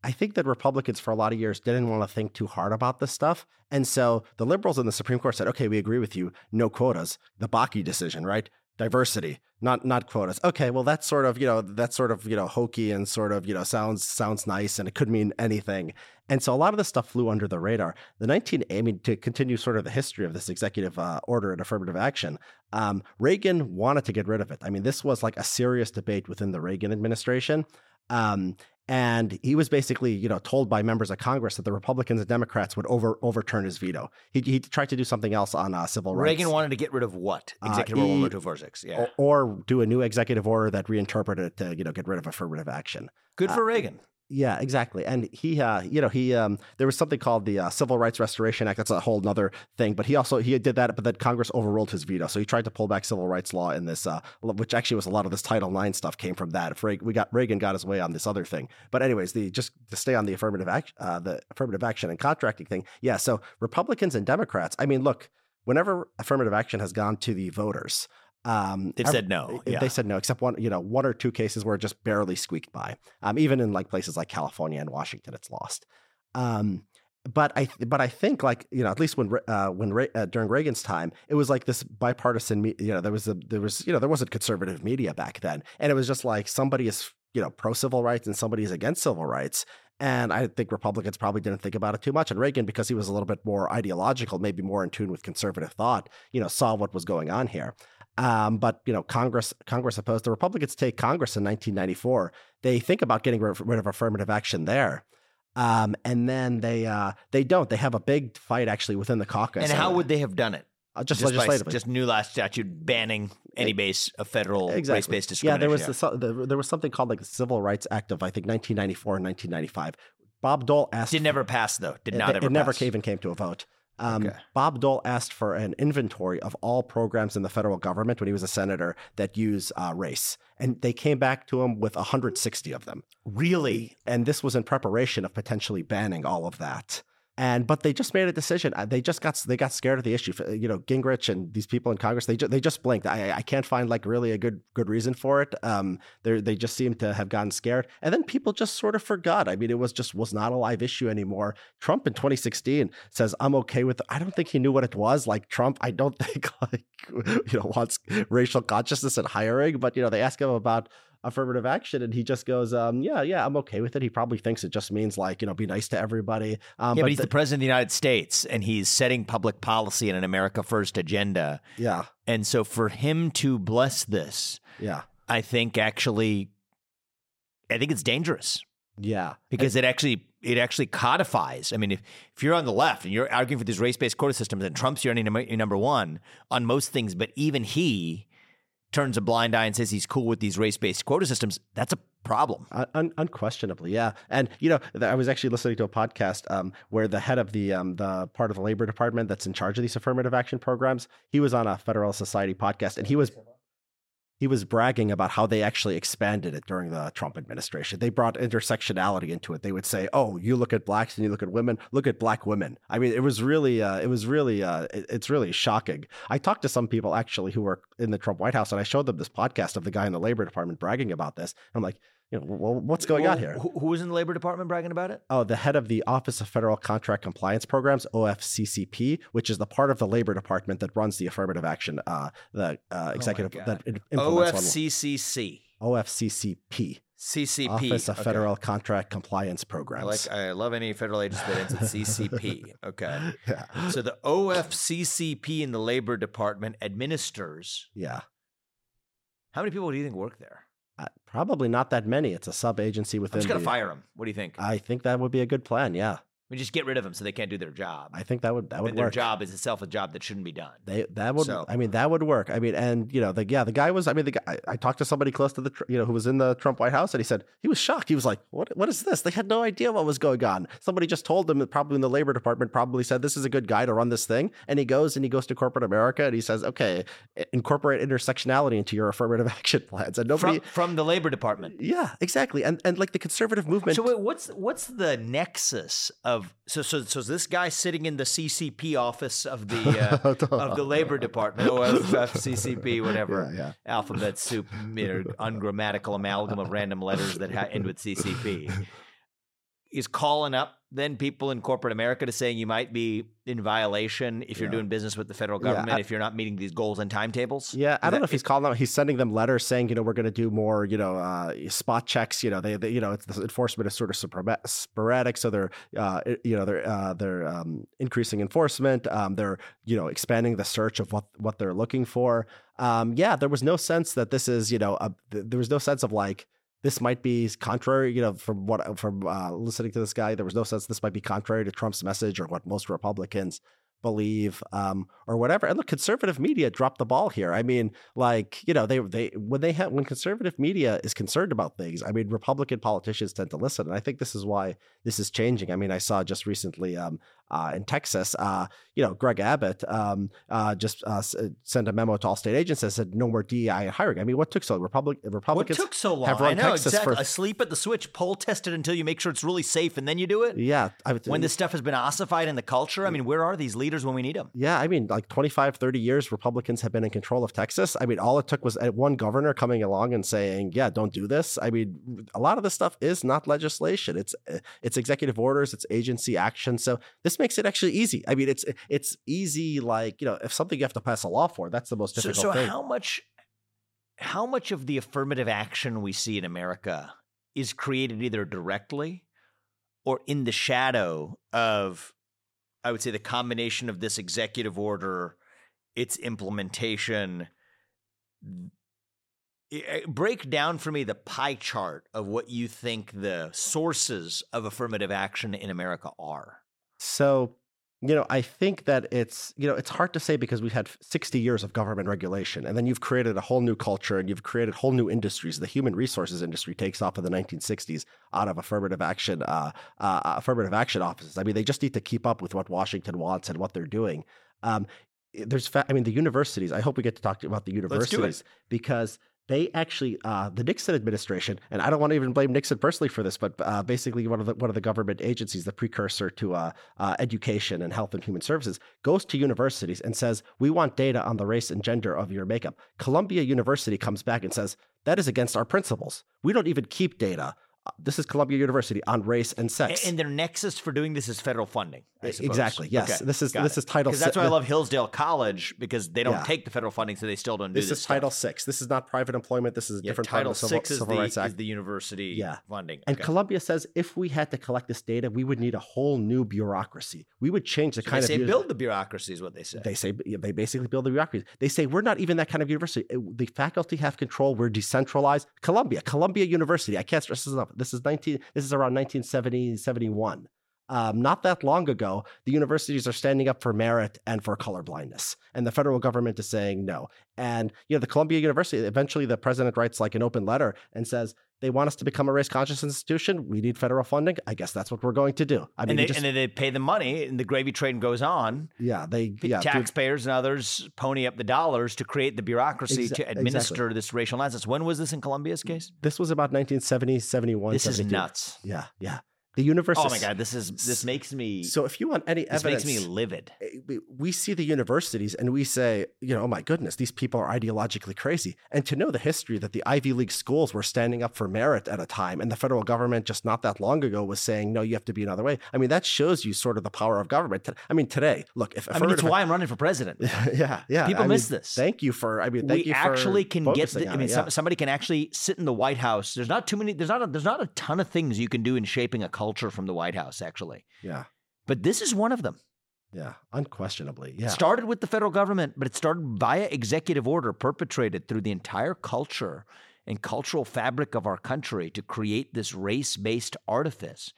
I think that Republicans for a lot of years didn't want to think too hard about this stuff. And so the liberals in the Supreme Court said, okay, we agree with you, no quotas. The Bakke decision, right? Diversity, not not quotas. Okay, well that's sort of, you know, that's sort of, you know, hokey and sort of, you know, sounds sounds nice and it could mean anything. And so a lot of this stuff flew under the radar. The 19, I mean, to continue sort of the history of this executive uh, order and affirmative action, um, Reagan wanted to get rid of it. I mean, this was like a serious debate within the Reagan administration. Um, and he was basically, you know, told by members of Congress that the Republicans and Democrats would over overturn his veto. He, he tried to do something else on uh, civil rights. Reagan wanted to get rid of what? Uh, Executive Order he- 1246. Yeah. or, or do a new executive order that reinterpreted it to, you know, get rid of affirmative action. Good for Reagan. Yeah, exactly. And he, uh, you know, he, um, there was something called the uh, Civil Rights Restoration Act. That's a whole other thing. But he also he did that, but then Congress overruled his veto. So he tried to pull back civil rights law in this, uh, which actually was a lot of this Title IX stuff came from that. If Reagan, we got Reagan got his way on this other thing. But anyways, the just to stay on the affirmative action, uh, the affirmative action and contracting thing. Yeah. So Republicans and Democrats. I mean, look, whenever affirmative action has gone to the voters. Um, They've ev- said no. they said no, except one, you know, one or two cases where it just barely squeaked by. Um, even in like places like California and Washington, it's lost. Um, but I, but I think like you know, at least when uh, when uh, during Reagan's time, it was like this bipartisan. You know, there was a there was you know there wasn't conservative media back then, and it was just like somebody is you know, pro civil rights and somebody is against civil rights. And I think Republicans probably didn't think about it too much. And Reagan, because he was a little bit more ideological, maybe more in tune with conservative thought, you know, saw what was going on here. Um, but you know, Congress Congress opposed. The Republicans take Congress in 1994. They think about getting rid of affirmative action there. Um, and then they uh, they don't. They have a big fight actually within the caucus. And how would they have done it? Uh, just, Just, by, legislatively. just new last statute banning any base of federal exactly. race-based discrimination. Yeah, there was the the, there was something called like the Civil Rights Act of I think 1994 and 1995. Bob Dole asked. Did never pass though. Did it, not it ever. never pass. even came to a vote. Um, Okay. Bob Dole asked for an inventory of all programs in the federal government when he was a senator that use uh, race, and they came back to him with 160 of them. Really? and this was in preparation of potentially banning all of that. And but they just made a decision. Uh, They just got they got scared of the issue. You know, Gingrich and these people in Congress they they just blinked. I I can't find like really a good good reason for it. Um, they they just seem to have gotten scared, and then people just sort of forgot. I mean, it was just was not a live issue anymore. Trump in 2016 says I'm okay with. I don't think he knew what it was. Like Trump, I don't think like you know wants racial consciousness in hiring, but you know they ask him about affirmative action and he just goes um yeah yeah i'm okay with it he probably thinks it just means like you know be nice to everybody um yeah, but, he's the- the president of the United States, and he's setting public policy and an America First agenda. yeah And so, for him to bless this, yeah I think actually, I think it's dangerous yeah because it actually it actually codifies. I mean, if if you're on the left and you're arguing for these race based quota systems, and Trump's your enemy your number one on most things, but even he turns a blind eye and says he's cool with these race based quota systems. That's a problem. Un- unquestionably, yeah. And you know, I was actually listening to a podcast um, where the head of the um, the part of the labor department that's in charge of these affirmative action programs, he was on a Federalist Society podcast, and he was he was bragging about how they actually expanded it during the Trump administration. They brought intersectionality into it. They would say, "Oh, you look at blacks and you look at women. Look at black women." I mean, it was really, uh, it was really, uh, it- it's really shocking. I talked to some people actually who were in the Trump White House, and I showed them this podcast of the guy in the Labor Department bragging about this. I'm like, you know, well, what's going on here? Who, was in the Labor Department bragging about it? Oh, the head of the Office of Federal Contract Compliance Programs, OFCCP, which is the part of the Labor Department that runs the affirmative action, uh, the uh, executive God. that implements one- OFCCC. OFCCP, CCP. Office of Okay. Federal Contract Compliance I Programs. like. I love any federal agency that ends with CCP. Okay. yeah. So the OFCCP in the Labor Department administers. yeah. How many people do you think work there? Uh, probably not that many. It's a sub agency within. I'm just gonna the- fire him. What do you think? I think that would be a good plan. Yeah, we just get rid of them so they can't do their job. I think that would that would and their work. job is itself a job that shouldn't be done. They that would So- I mean that would work. I mean and you know the yeah the guy was I mean the guy I, I talked to somebody close to the you know who was in the Trump White House and he said he was shocked. He was like what what is this? They had no idea what was going on. Somebody just told him probably in the labor department probably said this is a good guy to run this thing and he goes and he goes to corporate America and he says okay incorporate intersectionality into your affirmative action plans and nobody From, from the Labor Department. yeah exactly and and like the conservative movement So wait, what's what's the nexus of so so so this guy sitting in the CCP office of the uh, of the Labor Department, OFCCP, whatever. Yeah, yeah. alphabet soup, you know, ungrammatical amalgam of random letters that ha- end with CCP, is calling up then people in corporate America to saying you might be in violation if you're Yeah. doing business with the federal Yeah, government I- if you're not meeting these goals and timetables. Yeah, I don't know if he's calling them. He's sending them letters saying, you know, we're going to do more, you know, uh, spot checks. You know, they, they you know, it's, the enforcement is sort of sporadic- so they're, uh, you know, they're uh, they're um, increasing enforcement. Um, they're, you know, expanding the search of what what they're looking for. Um, yeah, there was no sense that this is, you know, a, th- there was no sense of like this might be contrary, you know, from what from uh, listening to this guy, there was no sense this might be contrary to Trump's message or what most Republicans believe um, or whatever. And look, conservative media dropped the ball here. I mean, like you know, they they when they have when conservative media is concerned about things, I mean, Republican politicians tend to listen, and I think this is why this is changing. I mean, I saw just recently um, uh, in Texas, uh, you know, Greg Abbott um, uh, just uh, sent a memo to all state agents that said no more DEI hiring. I mean, what took so Republic What took so long? have run I know Texas exactly. for- Asleep at the switch, poll test it until you make sure it's really safe, and then you do it. yeah, I, when this stuff has been ossified in the culture, I mean, where are these leaders when we need them? Yeah, I mean, like 25, 30 years, Republicans have been in control of Texas. I mean, all it took was uh, one governor coming along and saying, yeah, don't do this. I mean, a lot of this stuff is not legislation. It's uh, it's executive orders, it's agency action. So this makes it actually easy. I mean, it's it's easy like, you know, if something you have to pass a law for, that's the most So, difficult so thing. how much, how much of the affirmative action we see in America is created either directly or in the shadow of, I would say, the combination of this executive order, its implementation. Eh, eh, break down for me the pie chart of what you think the sources of affirmative action in America are. So, you know, I think that it's, you know, it's hard to say because we've had 60 years of government regulation and then you've created a whole new culture and you've created whole new industries. The human resources industry takes off in the 1960s out of affirmative action, uh, uh, affirmative action offices. I mean, they just need to keep up with what Washington wants and what they're doing. Um, there's, fa- I mean, the universities. I hope we get to talk about the universities because they actually uh, the Nixon administration, and I don't want to even blame Nixon personally for this, but uh, basically one of the one of the government agencies, the precursor to uh, uh, education and health and human services, goes to universities and says, "We want data on the race and gender of your makeup." Columbia University comes back and says, "That is against our principles. We don't even keep data." This is Columbia University on race and sex. And their nexus for doing this is federal funding. Exactly. Yes. Okay, This is got this it. is Title. Because that's why I love Hillsdale College because they don't Yeah. take the federal funding, so they still don't do This this. is Title. Six. This is not private employment. This is a Yeah, different Title of the Civil, Six is Civil the, is the university Yeah. funding. And Okay. Columbia says if we had to collect this data, we would need a whole new bureaucracy. We would change the So kind they say of uni- build the bureaucracy is what they say. They say they basically build the bureaucracy. They say we're not even that kind of university. The faculty have control. We're decentralized. Columbia, Columbia University. I can't stress this enough. This is nineteen. This is around 1970, 71. Um, not that long ago, the universities are standing up for merit and for colorblindness, and the federal government is saying no. And you know, the Columbia University. Eventually, the president writes like an open letter and says they want us to become a race conscious institution. We need federal funding. I guess that's what we're going to do. I mean, and, they, just, and then they pay the money, and the gravy train goes on. yeah, they yeah, Taxpayers and others pony up the dollars to create the bureaucracy Exa- to exactly. administer this racial nonsense. When was this in Columbia's case? This was about 1970, 71. This is nuts. Yeah, yeah. The university. Oh my god, this is this makes me So if you want any this evidence, makes me livid. eh, we- see the universities and we say, you know, oh my goodness, these people are ideologically crazy. And to know the history that the Ivy League schools were standing up for merit at a time, and the federal government just not that long ago was saying, no, you have to be another way. I mean, that shows you sort of the power of government. I mean, today, look, if I mean, it's why I'm running for president. yeah, yeah. People I miss mean, this. Thank you for. I mean, thank we you for actually can get. The, I mean, it, yeah. somebody can actually sit in the White House. There's not too many. There's not. A, there's not a ton of things you can do in shaping a culture from the White House, actually. yeah, But this is one of them. yeah, unquestionably, yeah. It started with the federal government, but it started via executive order, perpetrated through the entire culture and cultural fabric of our country to create this race-based artifice.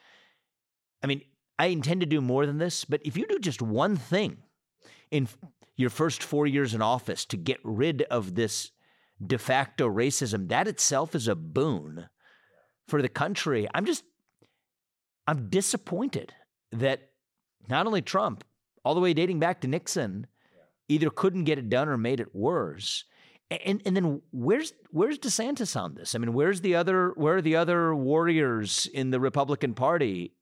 I mean, I intend to do more than this, but if you do just one thing in your first four years in office to get rid of this de facto racism, that itself is a boon for the country. I'm just, I'm disappointed that not only Trump, all the way dating back to Nixon, either couldn't get it done or made it worse. And and then where's where's DeSantis on this? I mean, where's the other where are the other warriors in the Republican Party?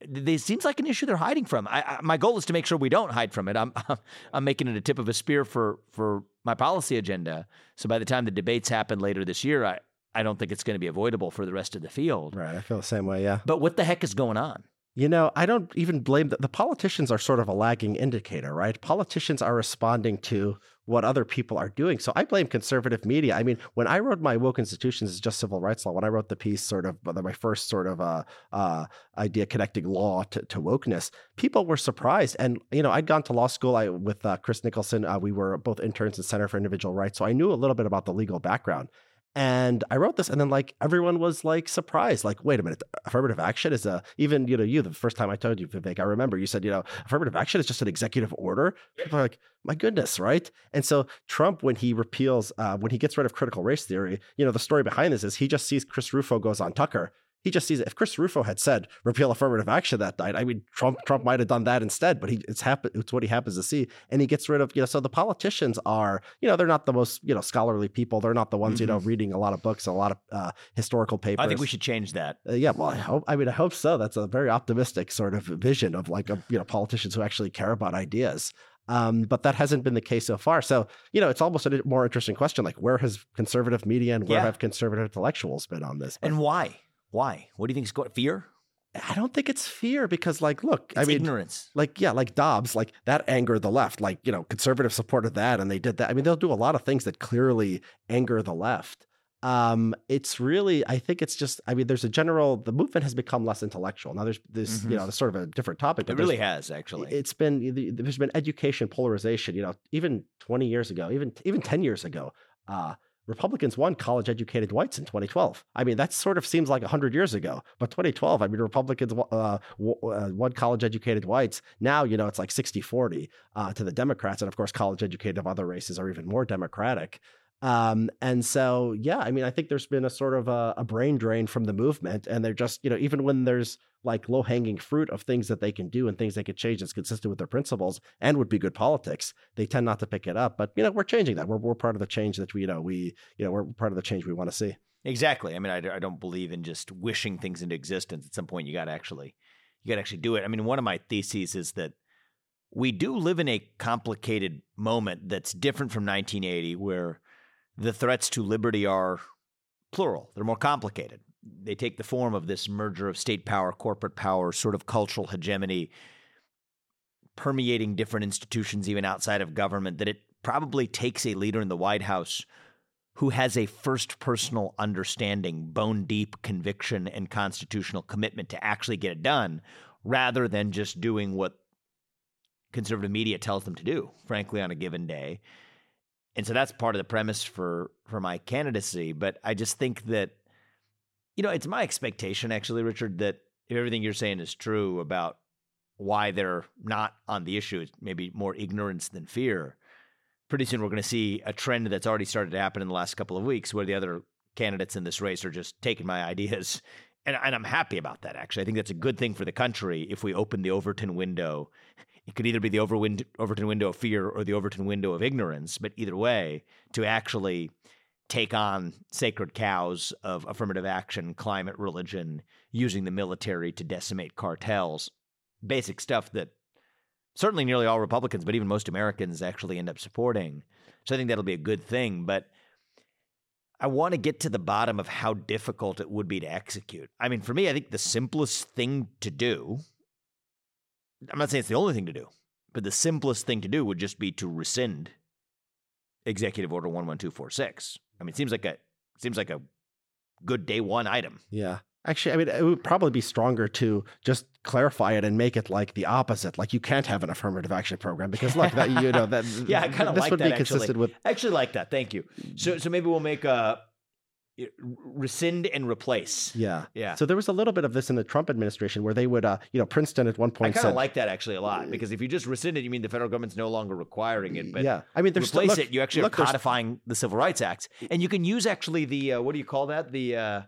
It seems like an issue they're hiding from. I, I, my goal is to make sure we don't hide from it. I'm I'm making it a tip of a spear for for my policy agenda. So by the time the debates happen later this year, I I don't think it's going to be avoidable for the rest of the field. Right, I feel the same way. Yeah. But what the heck is going on? You know, I don't even blame the, the politicians are sort of a lagging indicator, right? Politicians are responding to what other people are doing. So I blame conservative media. I mean, when I wrote my woke institutions is just civil rights law, when I wrote the piece, sort of my first sort of uh, uh, idea connecting law to, to wokeness, people were surprised. And you know, I'd gone to law school I, with uh, Chris Nicholson. Uh, we were both interns at Center for Individual Rights, so I knew a little bit about the legal background. And I wrote this, and then like everyone was like surprised, like, wait a minute, affirmative action is a even you know you the first time I told you Vivek, I remember you said you know affirmative action is just an executive order. People are like, my goodness, right? And so Trump, when he repeals, uh, when he gets rid of critical race theory, you know the story behind this is he just sees Chris Rufo goes on Tucker. He just sees it. If Chris Rufo had said repeal affirmative action that night, I mean Trump Trump might have done that instead. But he it's happen it's what he happens to see, and he gets rid of you know. So the politicians are you know they're not the most you know scholarly people. They're not the ones you know reading a lot of books, a lot of uh, historical papers. Mm-hmm. I think we should change that. Uh, yeah, well, I hope. I mean, I hope so. That's a very optimistic sort of vision of like a, you know politicians who actually care about ideas. Um, but that hasn't been the case so far. So you know, it's almost a more interesting question: like, where has conservative media and where Yeah. have conservative intellectuals been on this? But And why? Why? What do you think is going? Fear? I don't think it's fear because, like, look, It's I mean, ignorance. like yeah, like Dobbs, like that angered the left. Like you know, conservatives supported that, and they did that. I mean, they'll do a lot of things that clearly anger the left. um, it's really, I think it's just, I mean, there's a general, the movement has become less intellectual. Now there's this, Mhm. you know, sort of a different topic. It really has actually. It's been, there's been education polarization, you know, even 20 years ago, even, even 10 years ago, uh, Republicans won college educated whites in 2012. I mean, that sort of seems like 100 years ago, but 2012, I mean, Republicans uh, uh, won college educated whites. Now, you know, it's like 60 40 uh, to the Democrats. And of course, college educated of other races are even more Democratic. Um, and so, yeah, I mean, I think there's been a sort of a, a brain drain from the movement. And they're just, you know, even when there's like low hanging fruit of things that they can do and things they could change that's consistent with their principles and would be good politics, they tend not to pick it up. But, you know, we're changing that. We're, we're part of the change that we, you know, we, you know, we're part of the change we want to see. Exactly. I mean, I, I don't believe in just wishing things into existence. At some point, you got to actually, you got to actually do it. I mean, one of my theses is that we do live in a complicated moment that's different from 1980, where the threats to liberty are plural. They're more complicated. They take the form of this merger of state power, corporate power, sort of cultural hegemony, permeating different institutions, even outside of government. That it probably takes a leader in the White House who has a first personal understanding, bone deep conviction, and constitutional commitment to actually get it done, rather than just doing what conservative media tells them to do, frankly, on a given day. And so that's part of the premise for for my candidacy. But I just think that, you know, it's my expectation, actually, Richard, that if everything you're saying is true about why they're not on the issue, it's maybe more ignorance than fear pretty soon we're going to see a trend that's already started to happen in the last couple of weeks where the other candidates in this race are just taking my ideas. And, and I'm happy about that, actually. I think that's a good thing for the country if we open the Overton window. It could either be the Overton window of fear or the Overton window of ignorance, but either way, to actually take on sacred cows of affirmative action, climate, religion, using the military to decimate cartels, basic stuff that certainly nearly all Republicans, but even most Americans actually end up supporting. So I think that'll be a good thing. But I want to get to the bottom of how difficult it would be to execute. I mean, for me, I think the simplest thing to do, I'm not saying it's the only thing to do, but the simplest thing to do would just be to rescind Executive Order 11246. I mean, it seems like a seems like a good day one item. Yeah. Actually, I mean, it would probably be stronger to just clarify it and make it like the opposite. Like you can't have an affirmative action program because look, that you know that Yeah, I kinda this like would that, be actually. consistent with actually like that. Thank you. So so maybe we'll make a rescind and replace. yeah. Yeah. So there was a little bit of this in the Trump administration where they would, uh, you know, Princeton at one point. I kind of like that actually a lot because if you just rescind it, you mean the federal government's no longer requiring it. But yeah. I mean, replace still, look, it, you actually look, are codifying the Civil Rights Act, and you can use actually the uh, what do you call that? The uh,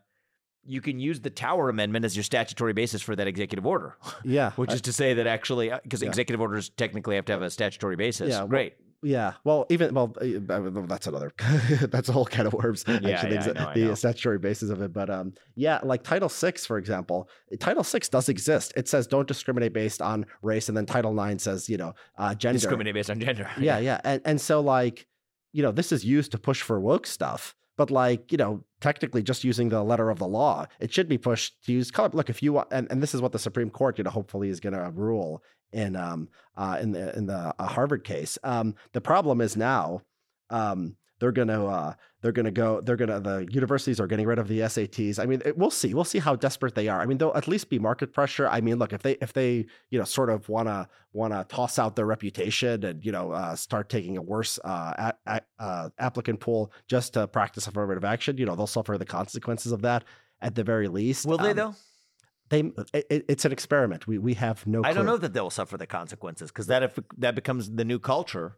you can use the Tower Amendment as your statutory basis for that executive order, Yeah. which is to say that actually because Yeah. executive orders technically have to have a statutory basis. Yeah, well, great. Yeah, well, even well, uh, that's another that's a whole can of worms. Actually, yeah, the, know, the statutory basis of it, but um, yeah, like Title Six, for example, Title Six does exist. It says don't discriminate based on race, and then Title Nine says you know uh, gender. Discriminate based on gender. Yeah, yeah, and and so like you know this is used to push for woke stuff, but like you know technically just using the letter of the law, it should be pushed to use color. Look, if you want, and, and this is what the Supreme Court you know hopefully is going to rule in um uh in the in the uh, Harvard case. Um, the problem is now um they're gonna uh they're gonna go they're gonna the universities are getting rid of the SATs. I mean, it, we'll see we'll see how desperate they are. I mean, there'll at least be market pressure. I mean, look if they if they you know sort of wanna wanna toss out their reputation and you know uh, start taking a worse uh, a, a, uh applicant pool just to practice affirmative action, you know they'll suffer the consequences of that at the very least. Will they Um, though? They it, it's an experiment. We we have no. I don't know that they'll suffer the consequences because that if that becomes the new culture.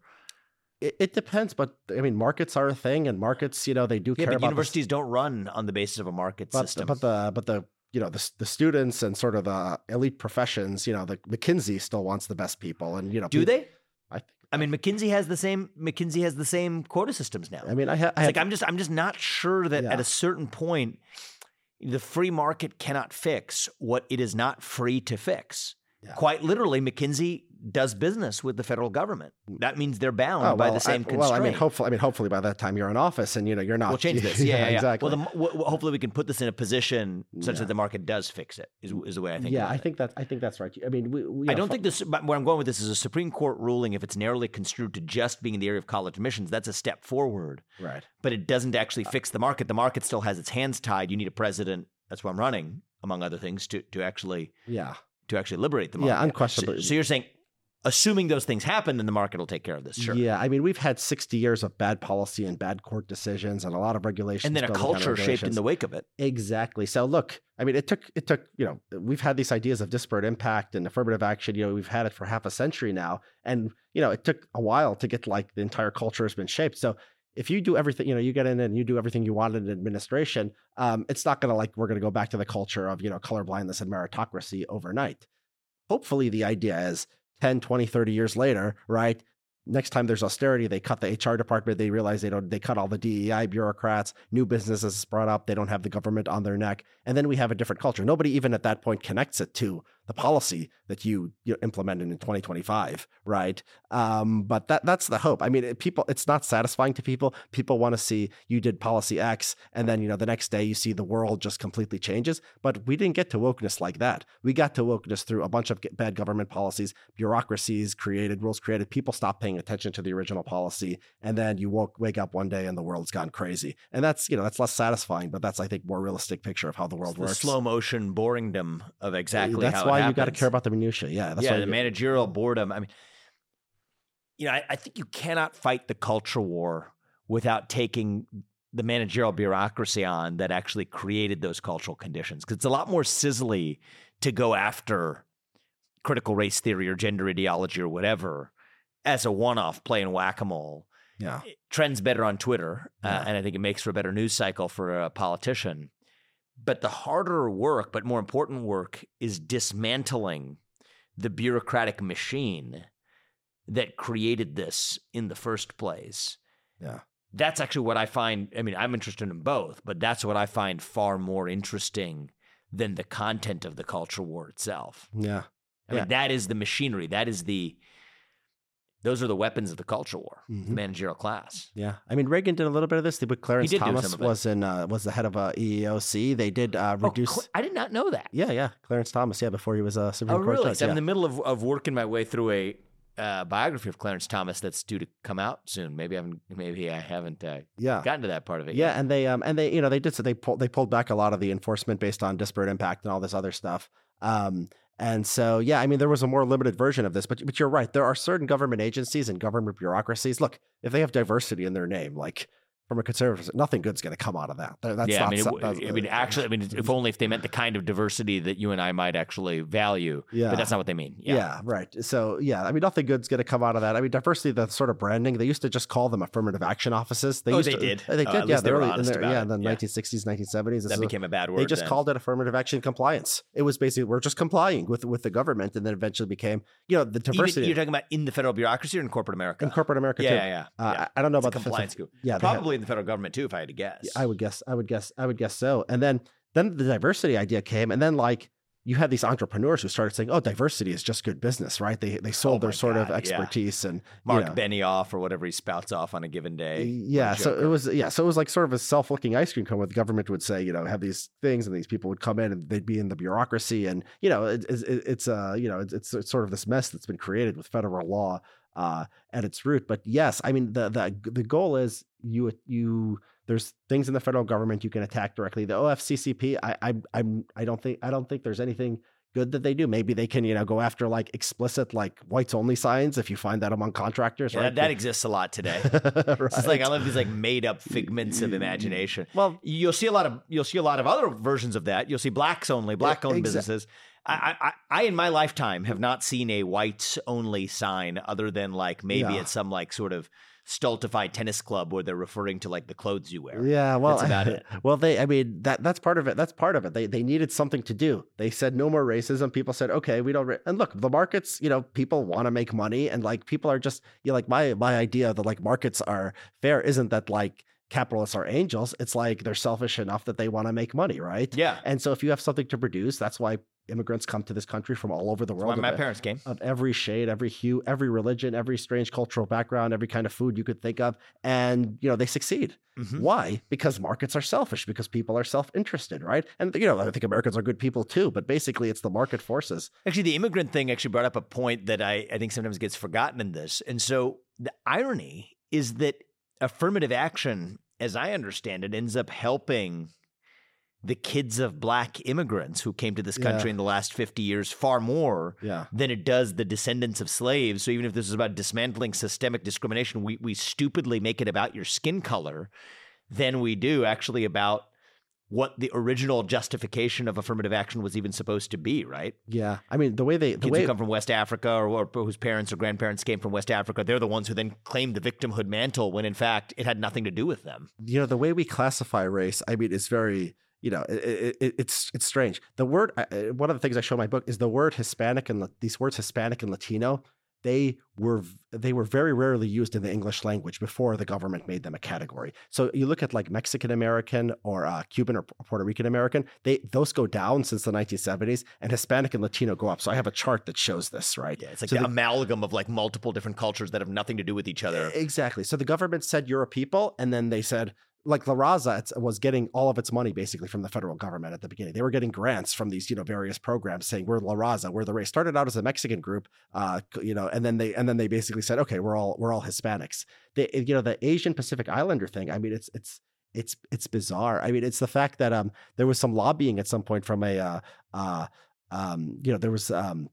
It, it depends, but I mean, markets are a thing, and markets, you know, they do Yeah, care but universities don't run on the basis of a market but, system. but the but the you know the the students and sort of the elite professions, you know, the McKinsey still wants the best people, and you know, Do they? I think. I mean, McKinsey has the same. McKinsey has the same quota systems now. I mean, I, ha- I have, like I'm just I'm just not sure that at a certain point the free market cannot fix what it is not free to fix. Yeah. Quite literally, McKinsey does business with the federal government. That means they're bound Oh, by the same I, constraint. well, I mean, hopefully, I mean, hopefully by that time you're in office and you know you're not. We'll change this. Yeah, yeah, yeah. exactly. Well, the, hopefully we can put this in a position such Yeah. that the market does fix it. Is, is the way I think. yeah, I think that I think that's right. I mean, we, we I don't think this. But where I'm going with this is a Supreme Court ruling. If it's narrowly construed to just being in the area of college admissions, that's a step forward. right. But it doesn't actually Uh, fix the market. The market still has its hands tied. You need a president. That's why I'm running, among other things, to to actually Yeah, to actually liberate the market. yeah, unquestionably. So, so you're saying, assuming those things happen, then the market will take care of this. Sure. Yeah, I mean, we've had 60 years of bad policy and bad court decisions and a lot of regulations. And then a culture shaped in the wake of it. Exactly. So look, I mean, it took it took you know we've had these ideas of disparate impact and affirmative action. You know, we've had it for half a century now, and you know, it took a while to get like the entire culture has been shaped. So if you do everything, you know, you get in and you do everything you want in administration, um, it's not going to like we're going to go back to the culture of you know colorblindness and meritocracy overnight. Hopefully, the idea is 10, 20, 30 years later, right? Next time there's austerity, they cut the HR department. They realize they don't. They cut all the DEI bureaucrats. New businesses brought up. They don't have the government on their neck, and then we have a different culture. Nobody even at that point connects it to the policy that you, you implemented in 2025, right? Um, but that that's the hope. I mean, it, people, it's not satisfying to people. People want to see you did policy X, and then you know the next day you see the world just completely changes. But we didn't get to wokeness like that. We got to wokeness through a bunch of bad government policies, bureaucracies created, rules created. People stopped paying attention to the original policy, and then you woke wake up one day and the world's gone crazy. And that's you know that's less satisfying, but that's I think more realistic picture of how the world the works. slow motion boringdom of exactly That's how why it you got to care about the minutia. Yeah, that's yeah, why the managerial boredom. I mean, you know, I, I think you cannot fight the culture war without taking the managerial bureaucracy on that actually created those cultural conditions. Because it's a lot more sizzly to go after critical race theory or gender ideology or whatever as a one-off playing whack-a-mole. Yeah. Trends better on Twitter, uh, Yeah. and I think it makes for a better news cycle for a politician. But the harder work, but more important work, is dismantling the bureaucratic machine that created this in the first place. Yeah. That's actually what I find. I mean, I'm interested in both, but that's what I find far more interesting than the content of the culture war itself. Yeah. I Yeah. mean, that is the machinery. That is the, those are the weapons of the culture war, Mhm. the managerial class. Yeah, I mean Reagan did a little bit of this. But Clarence Thomas some of it. was in uh, was the head of uh, EEOC. They did uh, Oh, reduce. Cl- I did not know that. yeah, yeah, Clarence Thomas. Yeah, before he was a Supreme Oh, Court really? judge. So I'm in the middle of, of working my way through a uh, biography of Clarence Thomas that's due to come out soon. Maybe I haven't. Maybe I haven't uh, yeah. gotten to that part of it. Yeah, yet. and they um and they you know they did so they pulled they pulled back a lot of the enforcement based on disparate impact and all this other stuff. Um and so yeah, I mean there was a more limited version of this, but but you're right. There are certain government agencies and government bureaucracies. Look, if they have diversity in their name, like from a conservative, nothing good's going to come out of that. That- That's yeah, not. I mean, it so- w- that's- I mean, actually, I mean, if only if they meant the kind of diversity that you and I might actually value. yeah, But that's not what they mean. Yeah. Yeah. right. So yeah, I mean, nothing good's going to come out of that. I mean, diversity, the sort of branding. They used to just call them affirmative action offices. They Oh, used they to, did? They Oh, did. yeah, they the were early, in honest the, about yeah, it. in the Yeah. 1960s, 1970s. That became a bad word. they just then. called it affirmative action compliance. It was basically we're just complying with with the government, and then eventually became you know the Even, diversity you're talking about in the federal bureaucracy or in corporate America? in corporate America yeah, too. yeah, yeah. Uh. I, don't know It's about the compliance group. Yeah, Probably in the federal government too, if I had to guess. I would guess. I would guess. I would guess so. And then then the diversity idea came, and then like you had these entrepreneurs who started saying, "Oh, diversity is just good business, right?" They they sold Oh their sort of God, yeah. expertise and you Mark know. Benioff or whatever he spouts off on a given day. Yeah, so it was yeah, so it was like sort of a self-looking ice cream cone where the government would say, you know, have these things, and these people would come in and they'd be in the bureaucracy, and you know, it, it, it's uh, you know, it's it's sort of this mess that's been created with federal law uh, at its root. But yes, I mean the the the goal is you you there's things in the federal government you can attack directly. The OFCCP, I I I'm I don't think I don't think there's anything good that they do. Maybe they can you know go after like explicit like whites only signs if you find that among contractors. Yeah, right? that, that exists a lot today. right. It's like I love these like made up figments of imagination. well, You'll see a lot of you'll see a lot of other versions of that. You'll see blacks only, black owned exa- businesses. I, I, I, in my lifetime, have not seen a whites only sign other than like maybe Yeah. at some like sort of stultified tennis club where they're referring to like the clothes you wear. Yeah, well, That's about it. Well, they, I mean, that that's part of it. That's part of it. They they needed something to do. They said no more racism. People said, okay, we don't. Ra-. And look, the markets, you know, people want to make money, and like people are just, you know, like my my idea that like markets are fair isn't that like capitalists are angels. It's like they're selfish enough that they want to make money, right? Yeah. And so if you have something to produce, that's why immigrants come to this country from all over the Why world. my of, parents came. of every shade, every hue, every religion, every strange cultural background, every kind of food you could think of, and you know they succeed. Mhm. Why? Because markets are selfish. Because people are self-interested, right? And you know, I think Americans are good people too, but basically, it's the market forces. Actually, the immigrant thing actually brought up a point that I, I think sometimes gets forgotten in this. And so the irony is that affirmative action, as I understand it, ends up helping the kids of black immigrants who came to this country Yeah. in the last 50 years far more Yeah. than it does the descendants of slaves. So even if this is about dismantling systemic discrimination, we, we stupidly make it about your skin color than we do actually about what the original justification of affirmative action was even supposed to be, right? Yeah. I mean, the way they the Kids way who come from West Africa or, or whose parents or grandparents came from West Africa, they're the ones who then claim the victimhood mantle when in fact it had nothing to do with them. you know the way we classify race i mean is very you know it, it, it's it's strange the word one of the things i show in my book is the word hispanic and these words hispanic and latino they were they were very rarely used in the english language before the government made them a category so you look at like mexican american or uh, cuban or puerto rican american they those go down since the 1970s and hispanic and latino go up so i have a chart that shows this right Yeah, it's like So the the- amalgam of like multiple different cultures that have nothing to do with each other. Exactly. So the government said you're a people, and then they said like La Raza was getting all of its money basically from the federal government at the beginning. They were getting grants from these you know various programs saying we're La Raza, we're the race. Started out as a Mexican group, uh, you know, and then they and then they basically said okay, we're all we're all Hispanics. The you know the Asian Pacific Islander thing. I mean, it's it's it's it's bizarre. I mean, it's the fact that um there was some lobbying at some point from a uh, uh um you know there was um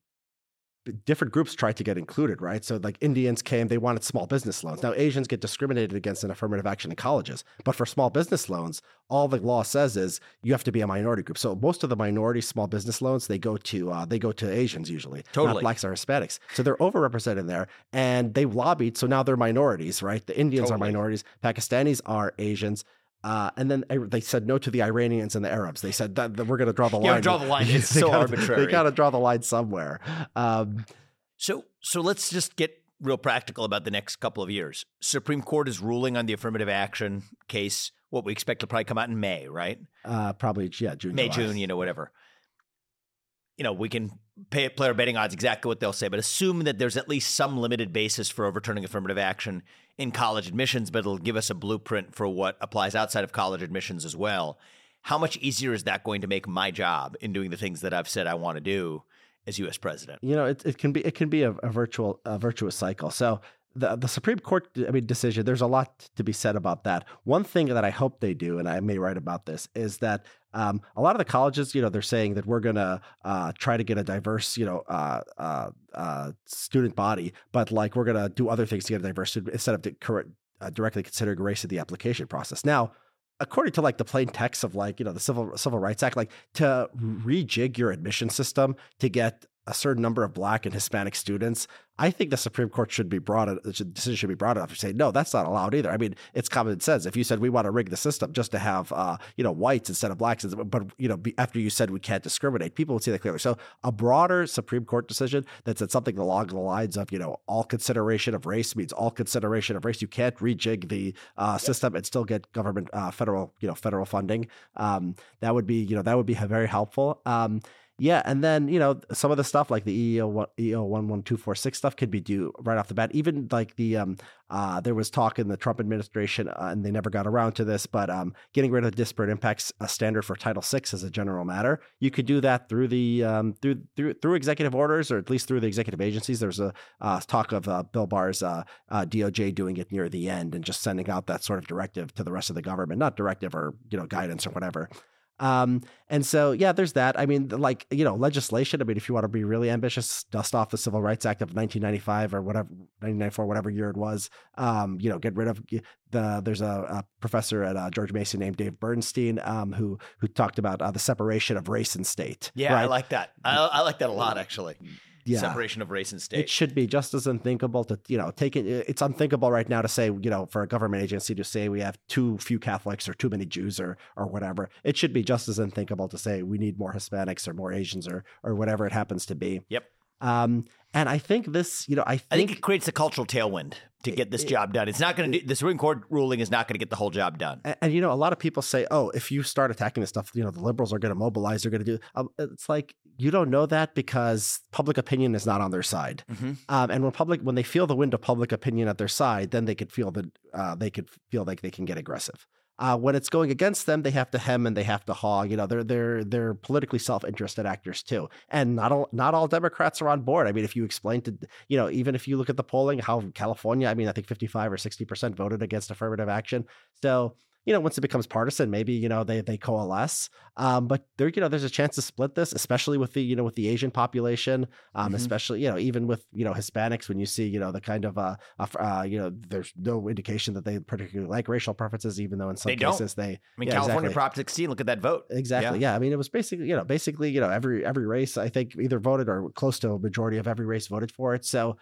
different groups tried to get included, right? So like Indians came, they wanted small business loans. Now Asians get discriminated against in affirmative action in colleges, but for small business loans, all the law says is you have to be a minority group. So most of the minority small business loans they go to uh, they go to Asians usually, Totally. not blacks or Hispanics. So they're overrepresented there, and they lobbied. So now they're minorities, right? The Indians Totally. are minorities, Pakistanis are Asians. Uh, and then they said no to the Iranians and the Arabs. They said that, that we're going to draw the line. Yeah, line. draw the line. It's so gotta- arbitrary. They got to draw the line somewhere. Um, So so let's just get real practical about the next couple of years. Supreme Court is ruling on the affirmative action case. What we expect to probably come out in May, right? Uh, probably yeah, June, May, July. June, you know, whatever. You know, we can pay play our betting odds exactly what they'll say, but assume that there's at least some limited basis for overturning affirmative action in college admissions, but it'll give us a blueprint for what applies outside of college admissions as well. How much easier is that going to make my job in doing the things that I've said I want to do as U.S. president? You know, it, it can be it can be a, a virtual a virtuous cycle. So the the Supreme Court I mean decision. There's a lot to be said about that. One thing that I hope they do, and I may write about this, is that um, a lot of the colleges, you know, they're saying that we're gonna uh, try to get a diverse, you know, uh, uh, uh, student body, but like we're gonna do other things to get a diverse student instead of uh, directly considering race in the application process. Now, according to like the plain text of like you know the civil civil rights act like to rejig your admission system to get a certain number of black and hispanic students i think the supreme court should be brought the decision should be brought enough to say no that's not allowed either. I mean it's common sense. If you said we want to rig the system just to have uh, you know whites instead of blacks but you know be, after you said we can't discriminate people would see that clearly. So a broader supreme court decision that said something along the lines of you know all consideration of race means all consideration of race. You can't rejig the uh, system and still get government uh, federal you know federal funding. Um, that would be you know that would be very helpful. Um, yeah, and then you know some of the stuff like the EEO one- one two four six stuff could be due right off the bat. Even like the um uh there was talk in the Trump administration uh, and they never got around to this, but um getting rid of disparate impacts a standard for Title Six as a general matter, you could do that through the um through through through executive orders or at least through the executive agencies. There's a uh, talk of uh, Bill Barr's uh, uh, DOJ doing it near the end and just sending out that sort of directive to the rest of the government, not directive or you know guidance or whatever. Um, and so, yeah, there's that. I mean, like, you know, legislation. I mean, if you want to be really ambitious, dust off the Civil Rights Act of 1995 or whatever, 1994, whatever year it was. Um, you know, get rid of the, there's a, a professor at uh, George Mason named Dave Bernstein, um, who, who talked about uh, the separation of race and state. Yeah, I like that. I, I like that a lot, actually. Yeah. Separation of race and state. It should be just as unthinkable to, you know, take it. It's unthinkable right now to say, you know, for a government agency to say we have too few Catholics or too many Jews or or whatever. It should be just as unthinkable to say we need more Hispanics or more Asians or or whatever it happens to be. Yep. Um, and I think this, you know, I think, I think it creates a cultural tailwind to get this job done. It's not going to do the Supreme Court ruling is not going to get the whole job done. and, and, you know, a lot of people say, oh, if you start attacking this stuff, you know, the liberals are going to mobilize. They're going to do. Um, it's like you don't know that because public opinion is not on their side. Mhm. Um, and when public, when they feel the wind of public opinion at their side, then they could feel that uh, they could feel like they can get aggressive. Uh, when it's going against them, they have to hem and they have to haw. You know, they're they're they're politically self-interested actors too, and not all not all Democrats are on board. I mean, if you explain to you know, even if you look at the polling, how California, I mean, I think 55 or 60 percent voted against affirmative action. So you know, once it becomes partisan, maybe you know they they coalesce. Um, but there, you know, there's a chance to split this, especially with the you know with the Asian population, um, Mhm. especially you know even with you know Hispanics. When you see you know the kind of uh, uh, uh you know, there's no indication that they particularly like racial preferences, even though in some They don't. cases they I mean, Yeah, California exactly. Prop 16, look at that vote. Exactly. Yeah. I mean, it was basically, you know, basically, you know, every every race I think either voted or close to a majority of every race voted for it. So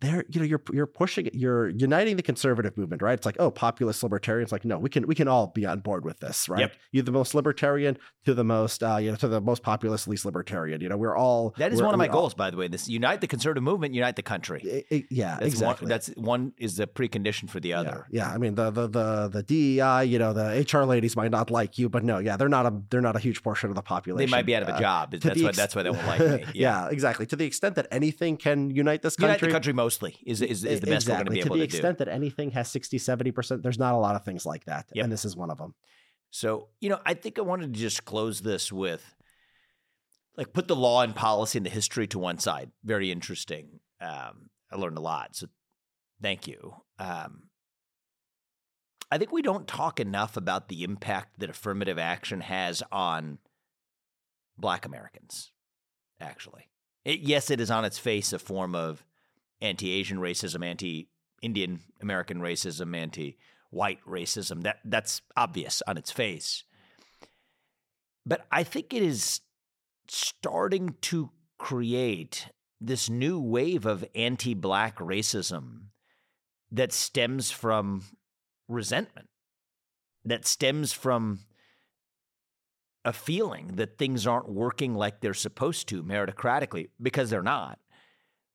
there, you know, you're you're pushing it, you're uniting the conservative movement, right? It's like, oh, populist libertarians, like, no, we can we can all be on board with this, right? Yep. You're the most libertarian to the most, uh, you know, to the most populist, least libertarian. You know, we're all That is one of my all- goals, by the way. This unite the conservative movement, unite the country. I- I- yeah, That's exactly. One, that's one is the precondition for the other. Yeah, I mean the the the the DEI, you know, the HR ladies might not like you, but no, yeah, they're not a they're not a huge portion of the population. They might be out of a Uh, job. That's why. ex- That's why they won't like me. yeah. exactly. To the extent that anything can unite this country, Unite the country mostly is is, is the best we're going to exactly. be to able the to extent that anything has 60, 70%, there's not a lot of things like that. Yep. And this is one of them. So you know, I think I wanted to just close this with, like, put the law and policy and the history to one side. Very interesting. Um, I learned a lot. So thank you. Um, I think we don't talk enough about the impact that affirmative action has on Black Americans. Actually, it, yes, it is on its face a form of anti-Asian racism, anti-Indian American racism, anti-white racism. That that's obvious on its face. But I think it is starting to create this new wave of anti-black racism that stems from resentment. That stems from a feeling that things aren't working like they're supposed to meritocratically because they're not.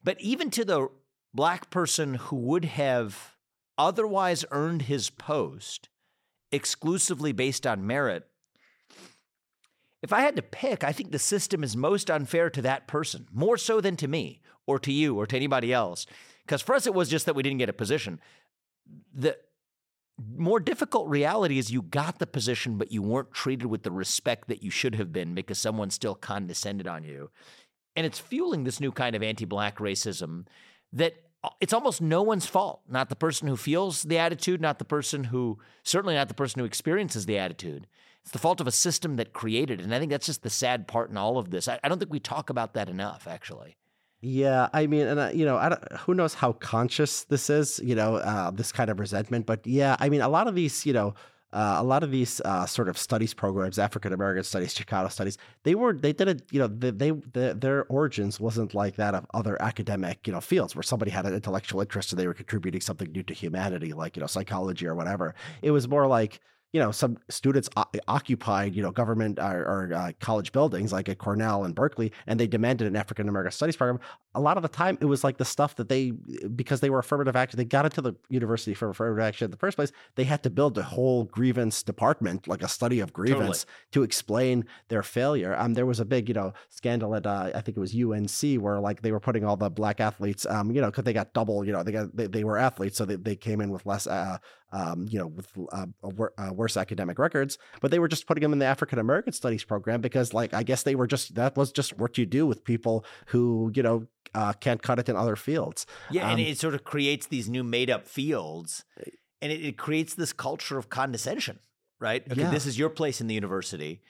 But even to the black person who would have otherwise earned his post exclusively based on merit, if I had to pick, I think the system is most unfair to that person, more so than to me or to you or to anybody else. Because for us, it was just that we didn't get a position. The more difficult reality is you got the position, but you weren't treated with the respect that you should have been because someone still condescended on you. And it's fueling this new kind of anti black racism that uh, it's almost no one's fault. Not the person who feels the attitude, not the person who, certainly not the person who experiences the attitude. It's the fault of a system that created it. And I think that's just the sad part in all of this. I, I don't think we talk about that enough, actually. Yeah, I mean, and you know, I don't, who knows how conscious this is, you know, uh, this kind of resentment. But yeah, I mean, a lot of these, you know, uh, a lot of these uh, sort of studies programs, African American studies, Chicano studies, they were they did it, you know, they, they the, their origins wasn't like that of other academic, you know, fields where somebody had an intellectual interest and they were contributing something new to humanity, like you know, psychology or whatever. It was more like you know, some students o- occupied, you know, government or, or uh, college buildings like at Cornell and Berkeley, and they demanded an African American studies program. A lot of the time, it was like the stuff that they, because they were affirmative action, they got into the university for affirmative action in the first place. They had to build a whole grievance department, like a study of grievance, to explain their failure. Um, there was a big, you know, scandal at uh, I think it was UNC where like they were putting all the black athletes, um, you know, because they got double, you know, they got they, they were athletes, so they, they came in with less, uh, um, you know, with uh, uh, worse academic records, but they were just putting them in the African American Studies program because, like, I guess they were just that was just what you do with people who, you know, uh, can't cut it in other fields. Yeah, and Um, it sort of creates these new made up fields and it, it creates this culture of condescension, right? Okay, Yeah. this is your place in the university.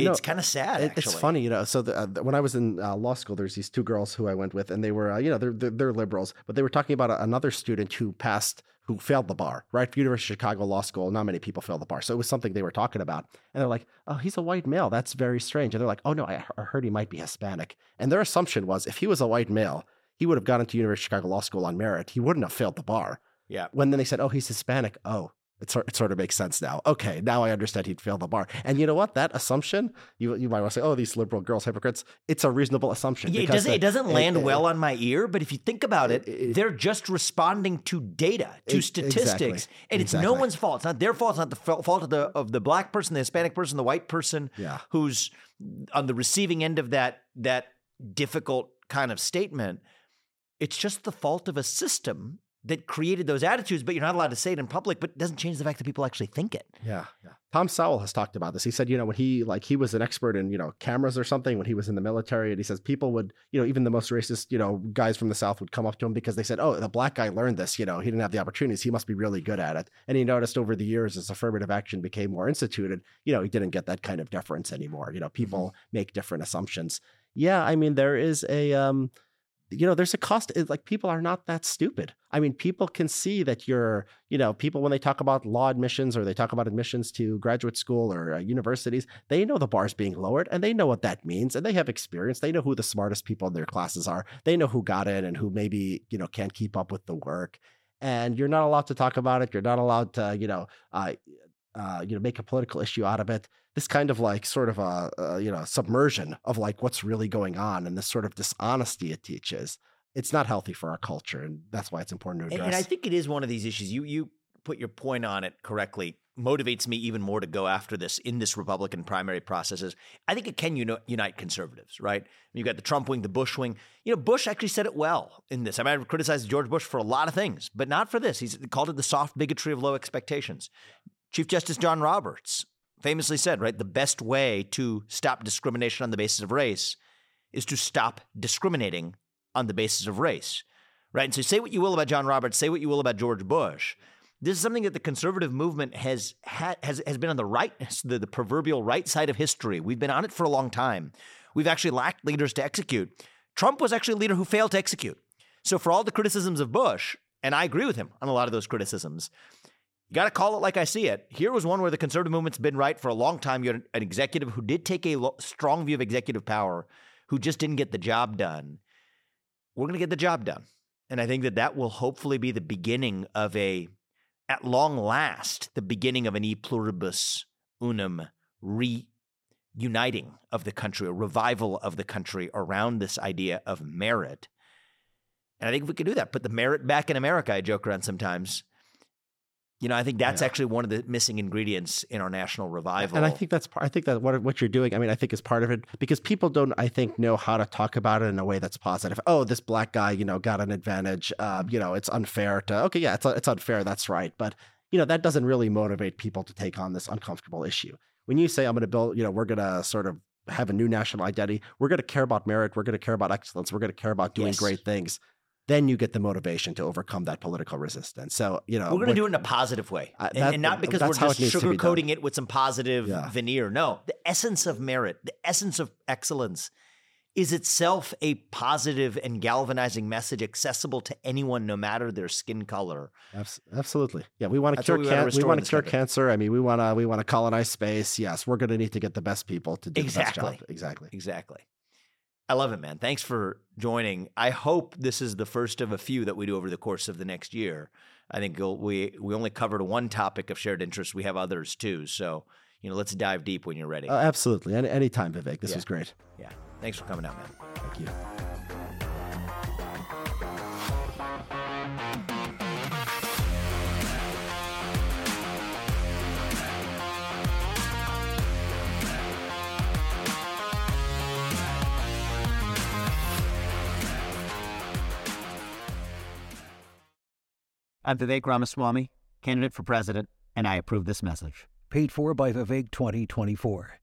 You it's kind of sad. It- It's funny, you know. So the, uh, when I was in uh, law school, there's these two girls who I went with, and they were, uh, you know, they're, they're they're liberals, but they were talking about a, another student who passed, who failed the bar, right? For University of Chicago Law School, not many people fail the bar, so it was something they were talking about, and they're like, "Oh, he's a white male. That's very strange." And they're like, "Oh no, I, I heard he might be Hispanic." And their assumption was, if he was a white male, he would have gone into University of Chicago Law School on merit. He wouldn't have failed the bar. Yeah. When then they said, "Oh, he's Hispanic," oh. It sort, it sort of makes sense now. Okay, now I understand he'd fail the bar. And you know what? That assumption, you you might want to say, oh, these liberal girls hypocrites. It's a reasonable assumption. Yeah, it doesn't. the- It doesn't land it- well on my ear. But if you think about it, they're just responding to data, to statistics, exactly. and it's no one's fault. It's not their fault. It's not the fa- fault of the of the black person, the Hispanic person, the white person Yeah. who's on the receiving end of that that difficult kind of statement. It's just the fault of a system that created those attitudes. But you're not allowed to say it in public. But it doesn't change the fact that people actually think it. Yeah, yeah. Tom Sowell has talked about this. He said, you know, when he like he was an expert in you know cameras or something when he was in the military, and he says people would, you know, even the most racist, you know, guys from the South would come up to him because they said, oh, the black guy learned this. You know, he didn't have the opportunities. He must be really good at it. And he noticed over the years as affirmative action became more instituted, you know, he didn't get that kind of deference anymore. You know, people make different assumptions. Yeah, I mean, there is a um, you know, there's a cost. Like people are not that stupid. I mean, people can see that you're, you know, people when they talk about law admissions or they talk about admissions to graduate school or uh, universities, they know the bar's being lowered and they know what that means and they have experience. They know who the smartest people in their classes are. They know who got in and who maybe, you know, can't keep up with the work. And you're not allowed to talk about it. You're not allowed to, you know, uh, uh, you know, make a political issue out of it. This kind of like sort of a, uh, you know, submersion of like what's really going on and this sort of dishonesty it teaches. It's not healthy for our culture, and that's why it's important to address. and I think it is one of these issues. You you put your point on it correctly. Motivates me even more to go after this in this Republican primary processes. I think it can uni- unite conservatives, right? You've got the Trump wing, the Bush wing. You know, Bush actually said it well in this. I mean, I've criticized George Bush for a lot of things, but not for this. He's called it the soft bigotry of low expectations. Chief Justice John Roberts famously said, right, the best way to stop discrimination on the basis of race is to stop discriminating on the basis of race, right? And so say what you will about John Roberts, say what you will about George Bush. This is something that the conservative movement has had, has has been on the right, the, the proverbial right side of history. We've been on it for a long time. We've actually lacked leaders to execute. Trump was actually a leader who failed to execute. So for all the criticisms of Bush, and I agree with him on a lot of those criticisms, got to call it like I see it. Here was one where the conservative movement's been right for a long time. You had an executive who did take a lo- strong view of executive power, who just didn't get the job done. We're going to get the job done. And I think that that will hopefully be the beginning of a, at long last, the beginning of an e pluribus unum reuniting of the country, a revival of the country around this idea of merit. And I think we could do that. Put the merit back in America. I joke around sometimes. You know, I think that's Yeah. actually one of the missing ingredients in our national revival. And I think that's part. I think that what what you're doing. I mean, I think is part of it because people don't. I think know how to talk about it in a way that's positive. Oh, this black guy, you know, got an advantage. Uh, you know, it's unfair to. Okay, yeah, it's it's unfair. That's right. But you know, that doesn't really motivate people to take on this uncomfortable issue. When you say I'm going to build, you know, we're going to sort of have a new national identity. We're going to care about merit. We're going to care about excellence. We're going to care about doing Yes. great things. Then you get the motivation to overcome that political resistance. So you know, we're going to do it in a positive way, Uh, and, that- and not because we're just it needs to be done. sugarcoating it with some positive Yeah. veneer. No, the essence of merit, the essence of excellence, is itself a positive and galvanizing message accessible to anyone, no matter their skin color. Absolutely. Yeah, we want to That's cure we can- we want to cure country. cancer. I mean, we want to we want to colonize space. Yes, we're going to need to get the best people to do the best Exactly. job. Exactly. Exactly. I love it, man. Thanks for joining. I hope this is the first of a few that we do over the course of the next year. I think we we only covered one topic of shared interest. We have others too. So you know, let's dive deep when you're ready. Uh, absolutely. Any anytime, Vivek. This Yeah. was great. yeah. Thanks for coming out, man. Thank you. I'm Vivek Ramaswamy, candidate for president, and I approve this message. Paid for by Vivek 2024.